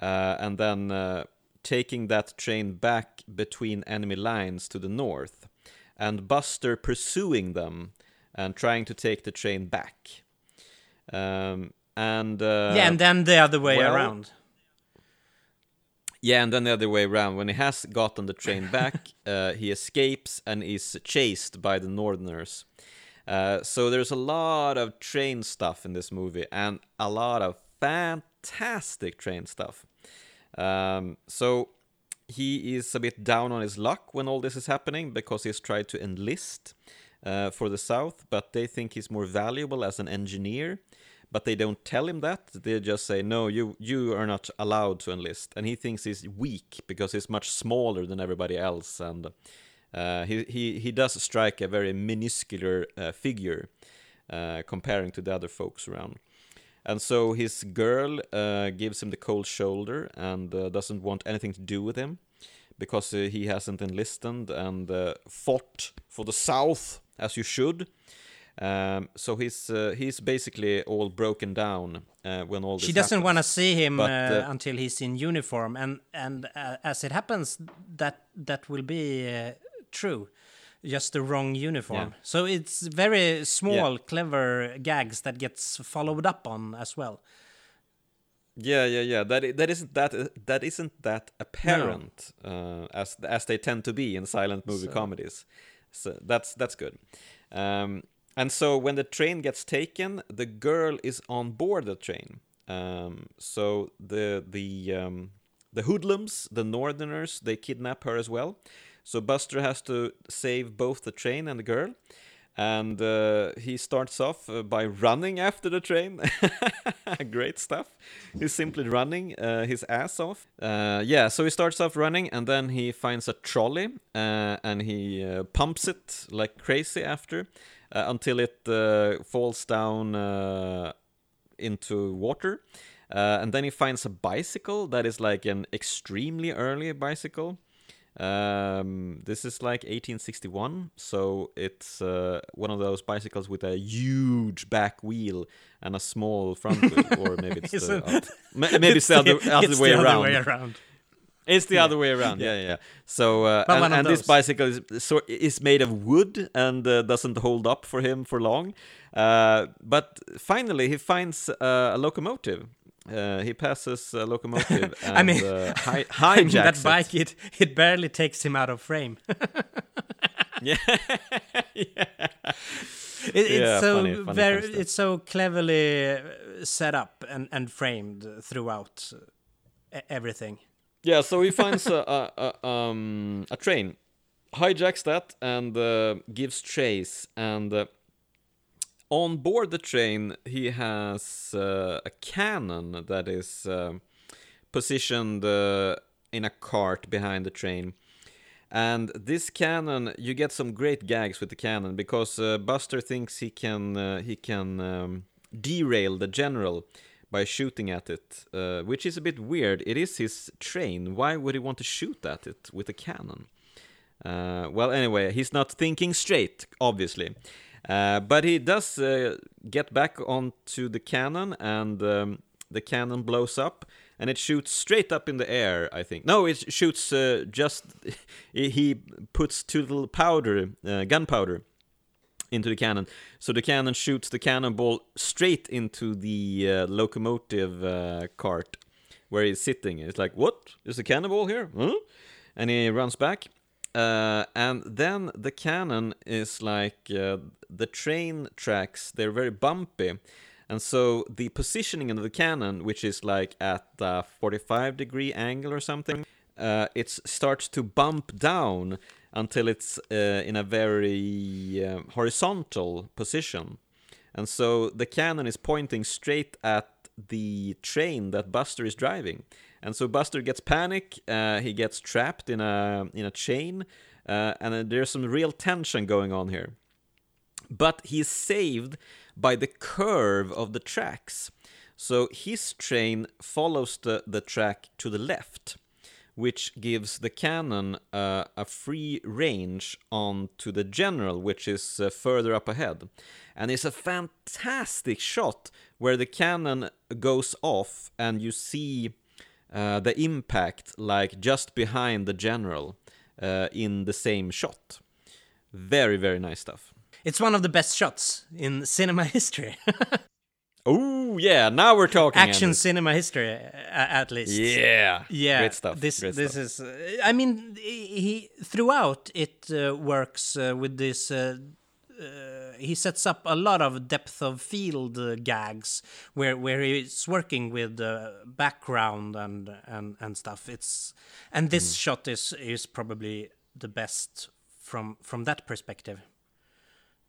uh, and then uh, taking that train back between enemy lines to the north, and Buster pursuing them and trying to take the train back. Um, and uh, yeah, and then the other way well, around. Yeah, and then the other way around. When he has gotten the train back, uh, he escapes and is chased by the Northerners. Uh, so there's a lot of train stuff in this movie, and a lot of fantastic train stuff. Um, so he is a bit down on his luck when all this is happening because he's tried to enlist uh, for the South, but they think he's more valuable as an engineer. But they don't tell him that. They just say, "No, you you are not allowed to enlist." And he thinks he's weak because he's much smaller than everybody else, and uh, he he he does strike a very minuscular uh, figure uh, comparing to the other folks around. And so his girl uh, gives him the cold shoulder and uh, doesn't want anything to do with him because uh, he hasn't enlisted and fought for the South as you should. Um, so he's uh, he's basically all broken down uh, when all this. She doesn't want to see him But, uh, uh, until he's in uniform, and and uh, as it happens, that that will be uh, true. just the wrong uniform. So it's very small, clever gags that gets followed up on as well. Yeah, yeah, yeah. That that isn't that that isn't that apparent uh, as as they tend to be in silent movie So- comedies. So that's that's good. Um, and so when the train gets taken, the girl is on board the train. Um, so the the um, the hoodlums, the Northerners, they kidnap her as well. So Buster has to save both the train and the girl. And uh, he starts off uh, by running after the train. Great stuff. He's simply running uh, his ass off. Uh, yeah, so he starts off running and then he finds a trolley uh, and he uh, pumps it like crazy after uh, until it uh, falls down uh, into water. Uh, and then he finds a bicycle that is like an extremely early bicycle. Um, this is like 1861, so it's uh, one of those bicycles with a huge back wheel and a small front wheel, or maybe it's the, maybe it's the other, other way the around. other way around. It's the other way around. Yeah, yeah. yeah. So uh, and, and this bicycle is so is made of wood and uh, doesn't hold up for him for long. Uh, but finally, he finds uh, a locomotive. Uh, he passes a locomotive and I mean- uh, hi- I mean, hijacks that bike, it, it barely takes him out of frame. Yeah. It, it's Yeah, so funny- funny very, it's so cleverly set up and, and framed throughout everything. Yeah, so he finds a, a, a, um, a train, hijacks that, and uh, gives chase. And uh, on board the train, he has uh, a cannon that is uh, positioned uh, in a cart behind the train. And this cannon, you get some great gags with the cannon because uh, Buster thinks he can he can um, derail the general by shooting at it, uh, which is a bit weird. It is his train. Why would he want to shoot at it with a cannon? Uh, well, anyway, he's not thinking straight, obviously. Uh, but he does uh, get back onto the cannon, and um, the cannon blows up, and it shoots straight up in the air. I think no, it shoots uh, just. he- puts too little powder, uh, gunpowder, into the cannon, so the cannon shoots the cannonball straight into the uh, locomotive uh, cart where he's sitting. It's like, what? There's a cannonball here? Huh? And he runs back. Uh, and then the cannon is like uh, the train tracks, they're very bumpy. And so the positioning of the cannon, which is like at a 45 degree angle or something, uh, it starts to bump down until it's uh, in a very uh, horizontal position. And so the cannon is pointing straight at the train that Buster is driving. And so Buster gets panic. Uh, he gets trapped in a in a chain, uh, and there's some real tension going on here. But he's saved by the curve of the tracks. So his train follows the, the track to the left, which gives the cannon uh, a free range onto the general, which is uh, further up ahead. And it's a fantastic shot where the cannon goes off and you see uh, the impact like just behind the general uh, in the same shot. Very, very nice stuff. It's one of the best shots in cinema history. Oh yeah, now we're talking Action Anders. cinema history, uh, at least. Yeah, Yeah, great stuff. This great this stuff. is. Uh, I mean, he throughout it uh, works uh, with this. Uh, uh, he sets up a lot of depth of field uh, gags where where he's working with uh, background and and and stuff. It's and this Hmm. shot is is probably the best from from that perspective.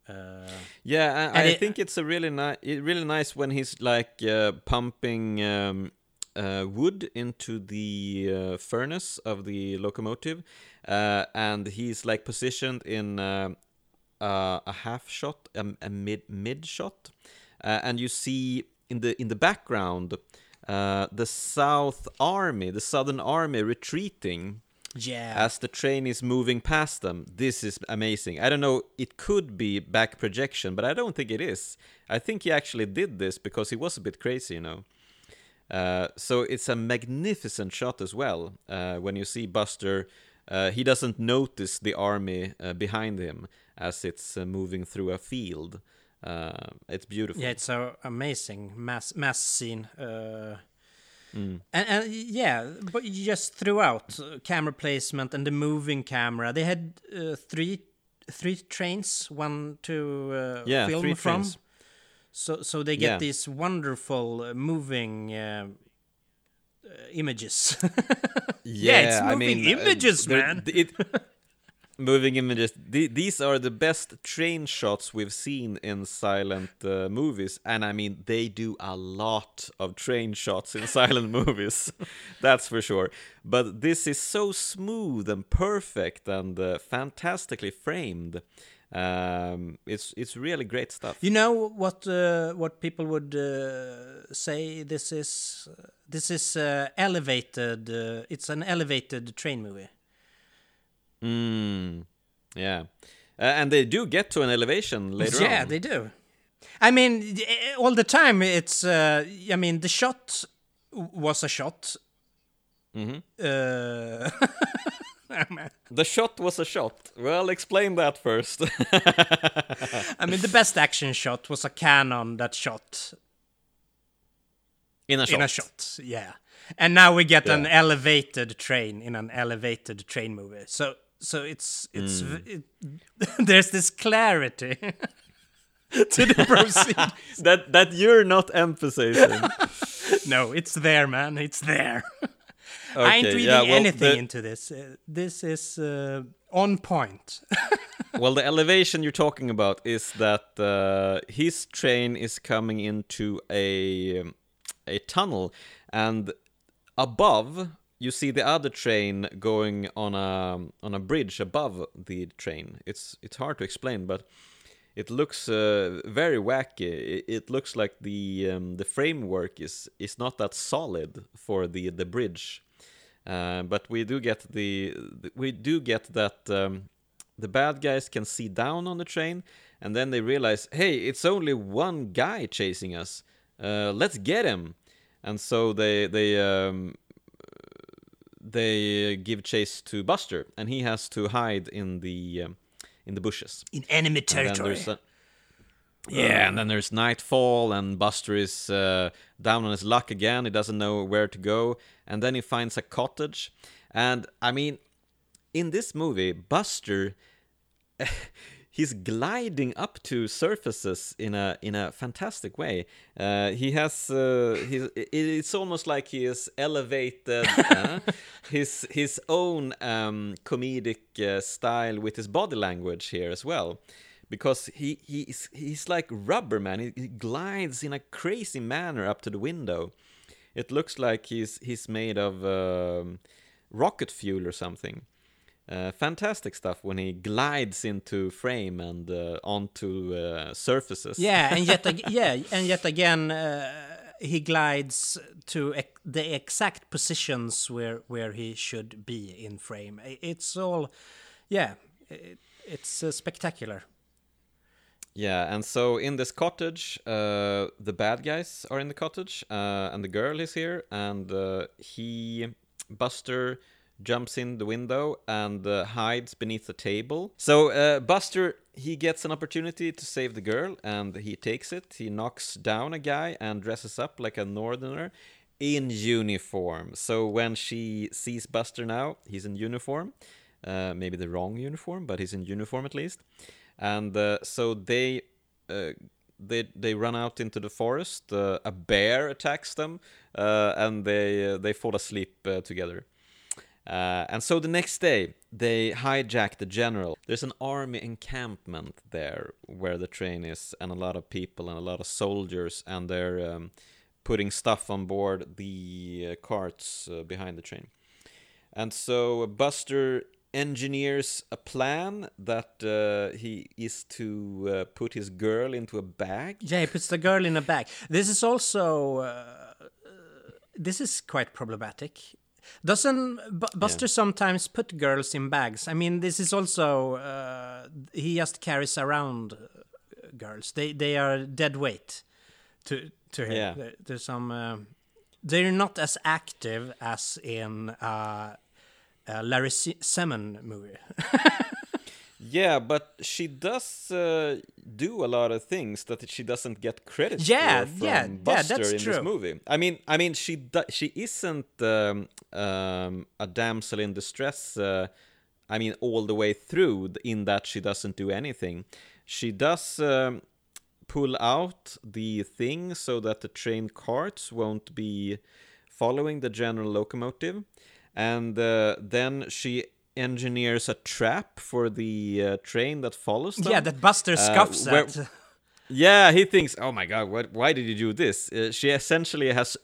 Uh, Yeah, I, I it- think it's a really nice, really nice when he's like uh, pumping um, uh, wood into the uh, furnace of the locomotive, uh, and he's like positioned in uh, a half shot, a, a mid mid shot, uh, and you see in the in the background uh, the South Army, the Southern Army retreating yeah, as the train is moving past them. This is amazing. I don't know, it could be back projection, but I don't think it is. I think he actually did this because he was a bit crazy, you know. Uh, so it's a magnificent shot as well uh, when you see Buster uh, he doesn't notice the army uh, behind him as it's uh, moving through a field. Uh, it's beautiful. Yeah, it's so amazing mass mass scene. Uh, and, and yeah, but just throughout camera placement and the moving camera, they had uh, three three trains, one to uh, Yeah, film from. trains. So so they get Yeah. these wonderful uh, moving uh, uh, images. Yeah, it's I moving mean, uh, images, man. it- moving images. The, these are the best train shots we've seen in silent uh, movies, and I mean, they do a lot of train shots in silent movies. That's for sure. But this is so smooth and perfect and uh, fantastically framed. Um, it's it's really great stuff. You know what uh, what people would uh, say this is this is uh, elevated uh, it's an elevated train movie. Mm, yeah, uh, and they do get to an elevation later yeah, on. they do. I mean eh, all the time it's uh, I mean the shot was a shot. Mhm. Uh, The shot was a shot. Well, explain that first. I mean the best action shot was a cannon that shot In a shot. in a shot. Yeah. And now we get an elevated train in an elevated train movie. So so it's it's v- it, there's this clarity to the proceed. that that you're not emphasizing. no, it's there, man. It's there. I ain't reading yeah, well, anything the- into this. Uh, this is uh, on point. well, the elevation you're talking about is that uh, his train is coming into a um, a tunnel, and above you see the other train going on a on a bridge above the train. It's it's hard to explain, but it looks uh, very wacky. It, looks like the um, the framework is is not that solid for the the bridge. Uh, but we do get the we do get that um, the bad guys can see down on the train, and then they realize, hey, it's only one guy chasing us. Uh, let's get him. And so they they um, they give chase to Buster, and he has to hide in the um, in the bushes. In enemy And territory. there's a- yeah, and then there's nightfall, and Buster is uh, down on his luck again. He doesn't know where to go, and then he finds a cottage. And I mean, in this movie, Buster, he's gliding up to surfaces in a in a fantastic way. Uh, he has uh, he's, it's almost like he has elevated uh, his his own um, comedic uh, style with his body language here as well because he he's he's like rubber man. He, he glides in a crazy manner up to the window. It looks like he's he's made of um, rocket fuel or something. Uh, fantastic stuff when he glides into frame and uh, onto uh, surfaces. Yeah, and yet ag- yeah, and yet again, uh, he glides to ec- the exact positions where where he should be in frame. It's all, yeah, it, it's uh, spectacular. Yeah, and so in this cottage, uh, the bad guys are in the cottage, and the girl is here, and he, Buster, jumps in the window and uh, hides beneath the table. So uh, Buster, he gets an opportunity to save the girl, and he takes it. He knocks down a guy and dresses up like a northerner in uniform. So when she sees Buster now, he's in uniform. Uh, maybe the wrong uniform, but he's in uniform at least and uh, so they uh, they they run out into the forest. Uh, a bear attacks them, uh, and they uh, they fall asleep uh, together. Uh, and so the next day, they hijack the general. There's an army encampment there where the train is, and a lot of people and a lot of soldiers, and they're um, putting stuff on board the uh, carts uh, behind the train. And so Buster engineers a plan that uh, he is to uh, put his girl into a bag. Yeah, he puts the girl in a bag. This is also uh, this is quite problematic. Doesn't B- Buster sometimes put girls in bags? I mean, this is also uh, he just carries around uh, girls. They they are dead weight to to him. Yeah. There, there's some. um they're not as active as in uh, a Larry Se- Semon movie. Yeah, but she does uh, do a lot of things that she doesn't get credit Yeah, for from yeah, yeah, Buster that's in true. this movie. I mean, I mean, she do- she isn't um, um, a damsel in distress. Uh, I mean, all the way through, in that she doesn't do anything. She does um, pull out the thing so that the train carts won't be following the general locomotive, and uh, then she engineers a trap for the uh, train that follows them. yeah, that Buster scoffs where- at. Yeah, he thinks, "Oh my god, what, why did you do this?" Uh, she essentially has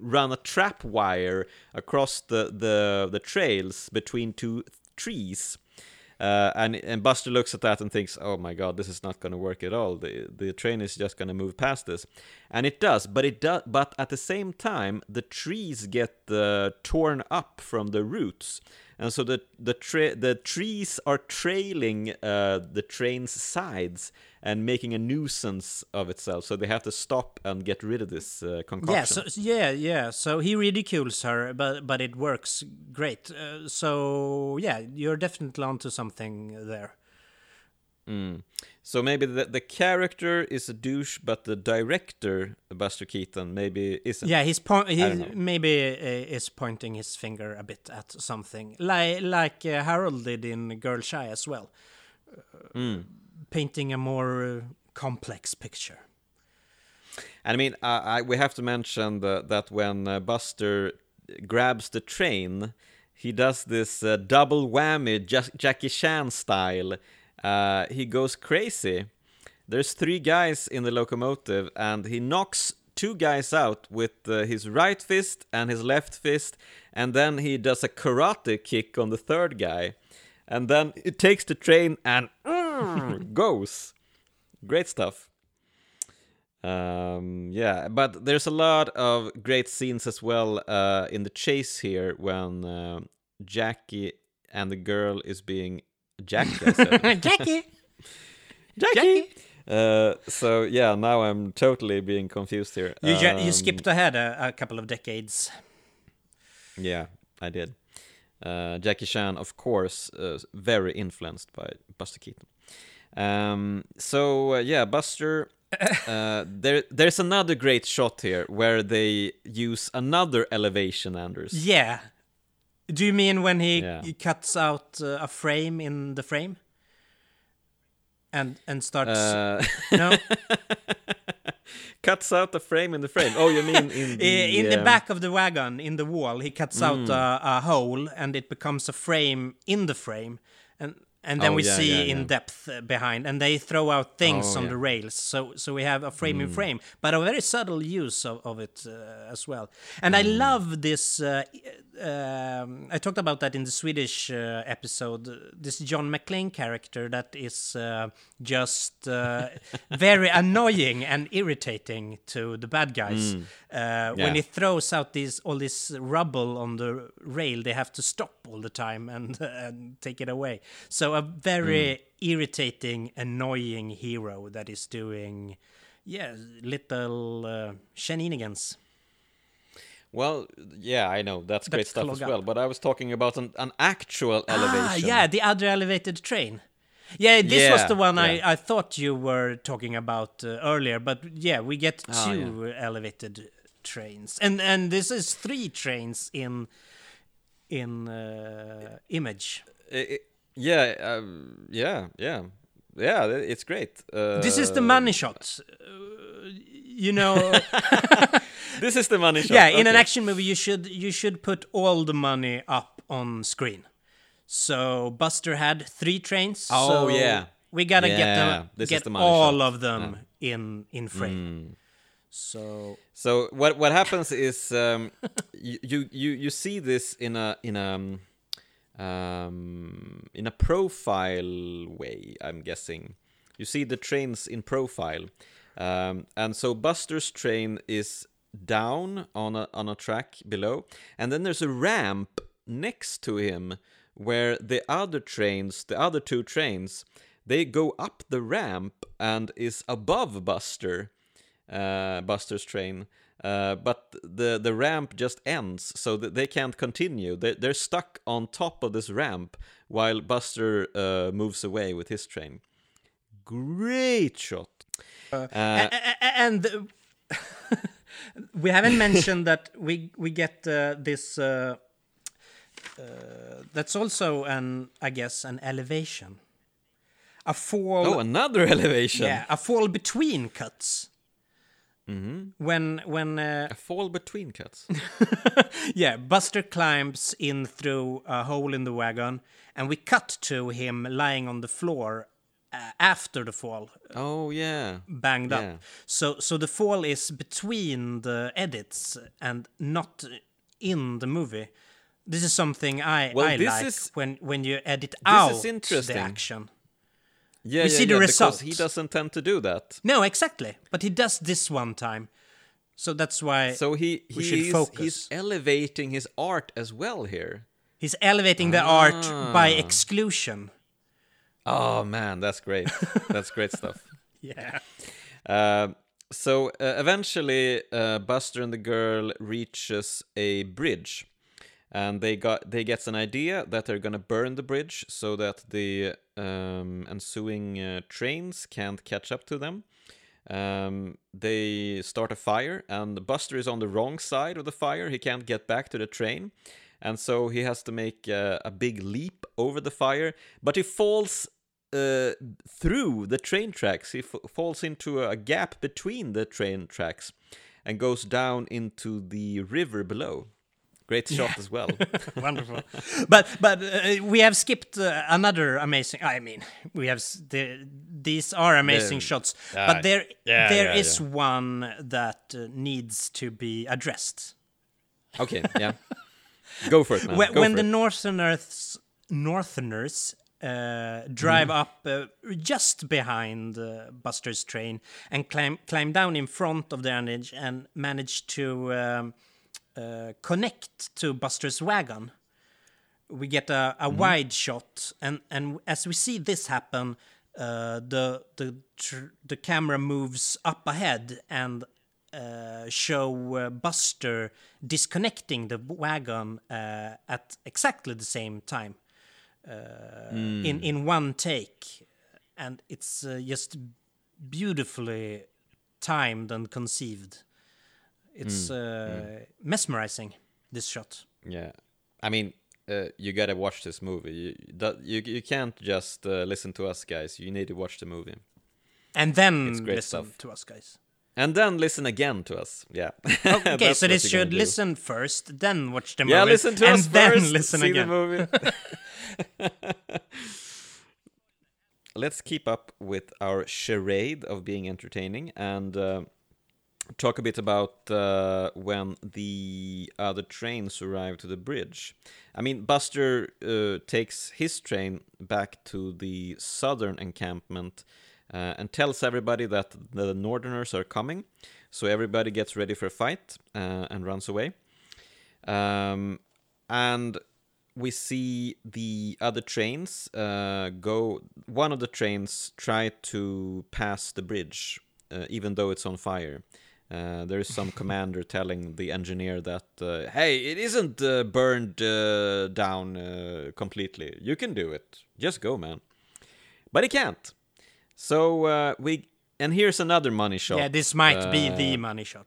run a trap wire across the the, the trails between two trees. Uh, and and Buster looks at that and thinks, "Oh my God, this is not going to work at all. The the train is just going to move past this," and it does. But it does. But at the same time, the trees get uh, torn up from the roots, and so the the the trees are trailing uh, the train's sides and making a nuisance of itself. So they have to stop and get rid of this uh, concoction. Yeah, so, yeah, yeah. So he ridicules her, but but it works great. Uh, so yeah, you're definitely onto something there. Mm. So maybe the the character is a douche, but the director, Buster Keaton, maybe isn't. Yeah, he's po- he maybe uh, is pointing his finger a bit at something, like like uh, Harold did in Girl Shy as well, Mm. painting a more uh, complex picture. And I mean, I, we have to mention the, that when uh, Buster grabs the train, he does this uh, double whammy, Ja- Jackie Chan style. Uh, he goes crazy. There's three guys in the locomotive, and he knocks two guys out with uh, his right fist and his left fist, and then he does a karate kick on the third guy, and then it takes the train and goes. Great stuff. Um, yeah, but there's a lot of great scenes as well uh, in the chase here when uh, Jackie and the girl is being Jackie. Jackie, Jackie. Uh, so yeah, now I'm totally being confused here. you ju- you Um, skipped ahead a, a couple of decades. Yeah, I did. Uh, Jackie Chan, of course, uh, very influenced by Buster Keaton. Um, so uh, yeah, Buster. Uh, there, there's another great shot here where they use another elevation, Anders. Yeah. Do you mean when he, Yeah. cuts out uh, a frame in the frame? And and starts Uh, no cuts out the frame in the frame. Oh, you mean in the, in the um, back of the wagon in the wall he cuts out a, a hole and it becomes a frame in the frame and and then Oh, we yeah, see yeah, in yeah. depth uh, behind and they throw out things Oh, on. Mm. the rails so so we have a frame in frame but a very subtle use of, of it uh, as well and i Mm. love this uh, um, i talked about that in the swedish uh, episode this john mcclane character that is uh, just uh, very annoying and irritating to the bad guys Yeah. when he throws out these all this rubble on the rail they have to stop all the time and, and take it away so a very irritating annoying hero that is doing yeah little uh, shenanigans Well, yeah, I know that's great stuff as clog well. up. But I was talking about an, an actual elevation. ah yeah the other elevated train yeah this was the one yeah. I, I thought you were talking about uh, earlier but yeah we get Ah, two elevated trains and and this is three trains in in uh, image I- I- yeah, um, yeah, yeah, yeah. It's great. Uh, This is the money shots. Uh, you know, This is the money shot. yeah, in an action movie, you should you should put all the money up on screen. So Buster had three trains. Oh, so yeah. we gotta get them, this is get the money all shot. of them in in frame. Mm. So So what what happens is um, you, you you you see this in a in a um, in a profile way. I'm guessing you see the trains in profile, um, and so Buster's train is down on a on a track below, and then there's a ramp next to him where the other trains, the other two trains, they go up the ramp and is above Buster uh, Buster's train. Uh, but the the ramp just ends, so that they can't continue. They, they're stuck on top of this ramp while Buster uh, moves away with his train. Great shot. Uh, A- a- a- and uh, we haven't mentioned that we we get uh, this. Uh, uh, that's also an, I guess, an elevation. A fall. oh, another elevation. yeah, a fall between cuts. Mm-hmm. When when uh, A fall between cuts. yeah, Buster climbs in through a hole in the wagon, and we cut to him lying on the floor uh, after the fall, oh yeah. banged Yeah. up. So so the fall is between the edits and not in the movie. This is something I Well, I this like is- when when you edit is out interesting. the action. Yeah, We yeah, see the yeah, result. because he doesn't tend to do that. No, exactly. But he does this one time, so that's why So he We should he's, focus. he's elevating his art as well here. he's elevating the art by Ah. exclusion. Oh man, that's great. that's great stuff. Yeah. Uh, so uh, eventually, uh, Buster and the girl reaches a bridge, and they got they gets an idea that they're gonna burn the bridge so that the um, ensuing uh, trains can't catch up to them. Um, they start a fire, and Buster is on the wrong side of the fire. He can't get back to the train, and so he has to make uh, a big leap over the fire. But he falls uh, through the train tracks. He f- falls into a gap between the train tracks and goes down into the river below. Great shot as well. Wonderful. but but uh, we have skipped uh, another amazing. I mean, we have s- the, these are amazing The- shots, uh, but there yeah, there yeah, is yeah. one that uh, needs to be addressed. okay, yeah. Go for it, man. when when for the it. Northerners Northerners uh, drive Mm-hmm. up uh, just behind uh, Buster's train and climb climb down in front of the engine and manage to um, uh, connect to Buster's wagon. We get a, a Mm-hmm. wide shot, and and as we see this happen, uh, the the the camera moves up ahead and uh, show uh, Buster disconnecting the wagon uh, at exactly the same time uh, in in one take, and it's just beautifully timed and conceived. It's uh, mesmerizing. This shot. Yeah, I mean, uh, you gotta watch this movie. You that, you, you can't just uh, listen to us, guys. You need to watch the movie And then It's great listen stuff. to us, guys. and then listen again to us. Yeah. Okay, so this should do. listen first, then watch the movie. Yeah, listen to and us then first. listen see again. the movie. Let's keep up with our charade of being entertaining and uh, talk a bit about uh, when the other trains arrive to the bridge. I mean, Buster uh, takes his train back to the southern encampment uh, and tells everybody that the Northerners are coming. So everybody gets ready for a fight uh, and runs away. Um, and we see the other trains uh, go. One of the trains try to pass the bridge, uh, even though it's on fire. Uh, there is some commander telling the engineer that, uh, hey, it isn't uh, burned uh, down uh, completely. You can do it. Just go, man. But he can't. So uh, we. And here's another money shot. Yeah, this might be the money shot.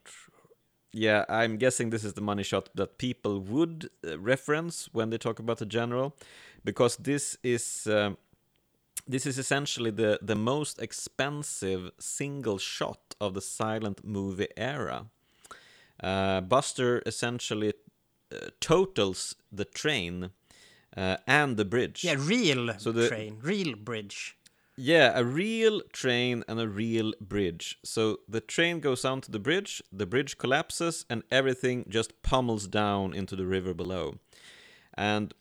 yeah, I'm guessing this is the money shot that people would uh, reference when they talk about the general, because this is um, this is essentially the the most expensive single shot of the silent movie era. Uh, Buster essentially uh, totals the train uh, and the bridge. Yeah, real So the- train, real bridge. Yeah, a real train and a real bridge. So the train goes onto the bridge, the bridge collapses, and everything just pummels down into the river below. And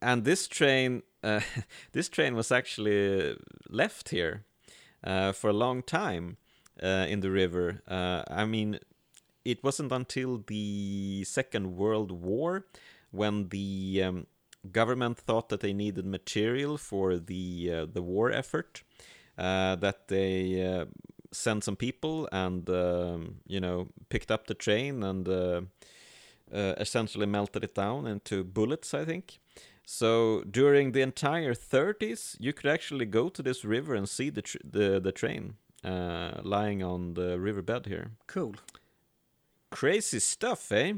and this train, uh, this train was actually left here uh, for a long time uh, in the river. Uh, I mean, it wasn't until the Second World War when the um, government thought that they needed material for the uh, the war effort uh, that they sent some people and um, you know picked up the train and uh, essentially melted it down into bullets, I think. So during the entire 30s, you could actually go to this river and see the tr- the, the train uh, lying on the riverbed here. Cool. Crazy stuff, eh?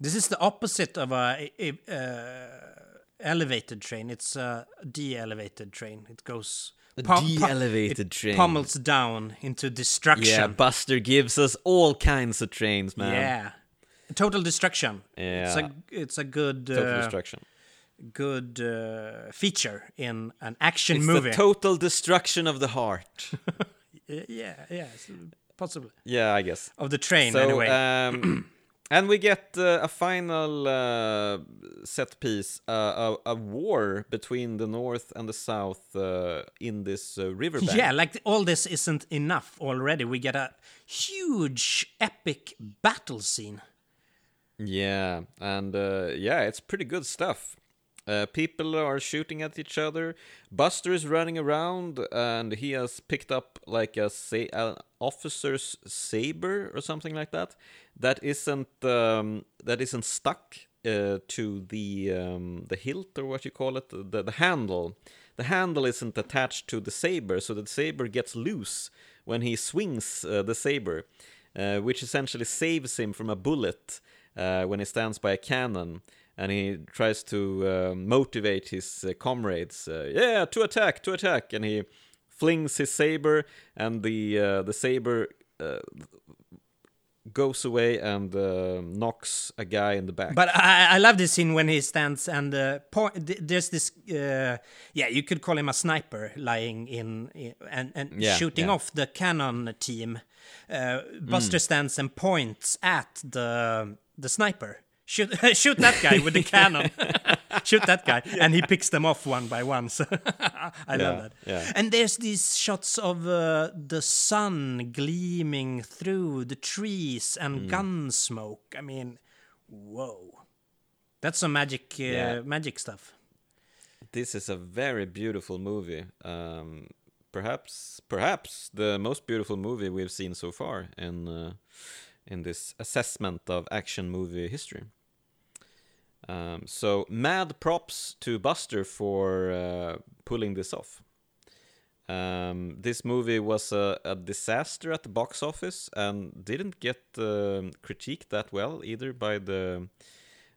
This is the opposite of a, a, uh, elevated train. It's a de-elevated train. It goes A de-elevated it train. pummels down into destruction. Yeah, Buster gives us all kinds of trains, man. Yeah. Total destruction. It's Yeah. a it's a good Total uh, destruction. good uh, feature in an action It's movie. the total destruction of the heart. Yeah, yeah, possibly yeah, I guess. of the train so, anyway. um, and we get uh, a final uh, set piece, uh, a, a war between the North and the South uh, in this uh, riverbank. yeah, like all this isn't enough already. We get a huge epic battle scene. Yeah, and uh, yeah, it's pretty good stuff. Uh, people are shooting at each other. Buster is running around, and he has picked up like a sa- an officer's saber or something like that. That isn't um, that isn't stuck uh, to the um, the hilt or what you call it, the the handle. The handle isn't attached to the saber, so the saber gets loose when he swings uh, the saber, uh, which essentially saves him from a bullet uh, when he stands by a cannon and he tries to uh, motivate his uh, comrades. Uh, yeah, to attack, to attack, and he flings his saber, and the uh, the saber goes away and uh, knocks a guy in the back. But I, I love this scene when he stands and uh, point. th- There's this, uh, yeah, you could call him a sniper lying in, in and and Yeah, shooting yeah. off the cannon team. Uh, Buster stands and points at the the sniper. Shoot, shoot that guy with the cannon. shoot that guy, and he picks them off one by one. So I love that. yeah. And there's these shots of uh, the sun gleaming through the trees Mm. and gun smoke. I mean, whoa, that's some magic, uh, Yeah. magic stuff. this is a very beautiful movie. Um, perhaps, perhaps the most beautiful movie we've seen so far and. uh, in this assessment of action movie history. Um, so, mad props to Buster for uh, pulling this off. Um, this movie was a, a disaster at the box office and didn't get um, critiqued that well either by the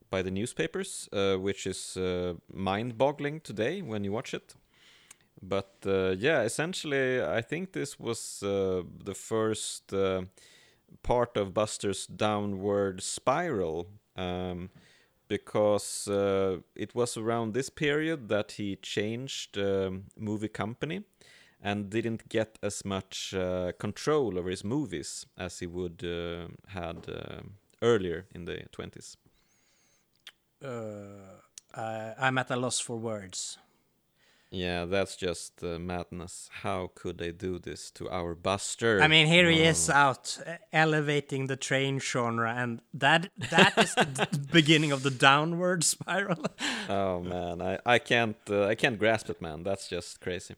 by the newspapers, uh, which is uh, mind-boggling today when you watch it. But uh, yeah, essentially, I think this was uh, the first uh, part of Buster's downward spiral, um, because uh, it was around this period that he changed um, movie company and didn't get as much uh, control over his movies as he would uh, had uh, earlier in the 20s. Uh, I'm at a loss for words. Yeah, that's just uh, madness. How could they do this to our Buster? I mean, here he is out uh, elevating the train genre, and that that is the d- beginning of the downward spiral. Oh man, I, I can't uh, I can't grasp it, man. That's just crazy.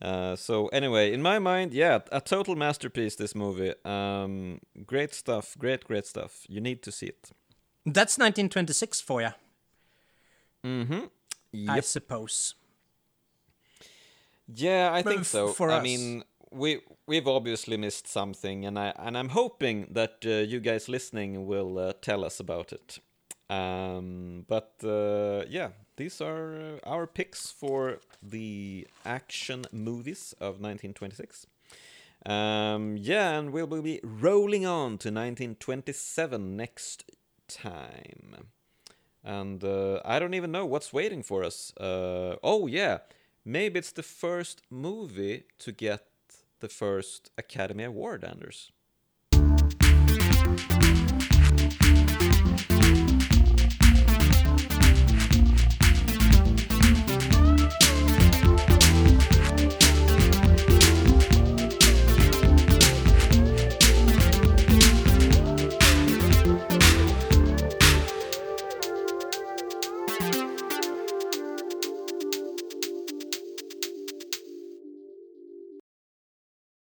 Uh, so anyway, in my mind, yeah, a total masterpiece. This movie, um, great stuff, great great stuff. You need to see it. That's 1926 for you, Mm-hmm. I suppose. Yeah, I think so. for I us- mean, we we've obviously missed something, and I and I'm hoping that uh, you guys listening will uh, tell us about it. Um, but uh, yeah, these are uh, our picks for the action movies of 1926. Um, yeah, and we'll, we'll be rolling on to 1927 next time. And uh, I don't even know what's waiting for us. Uh, oh, yeah. Maybe it's the first movie to get the first Academy Award, Anders.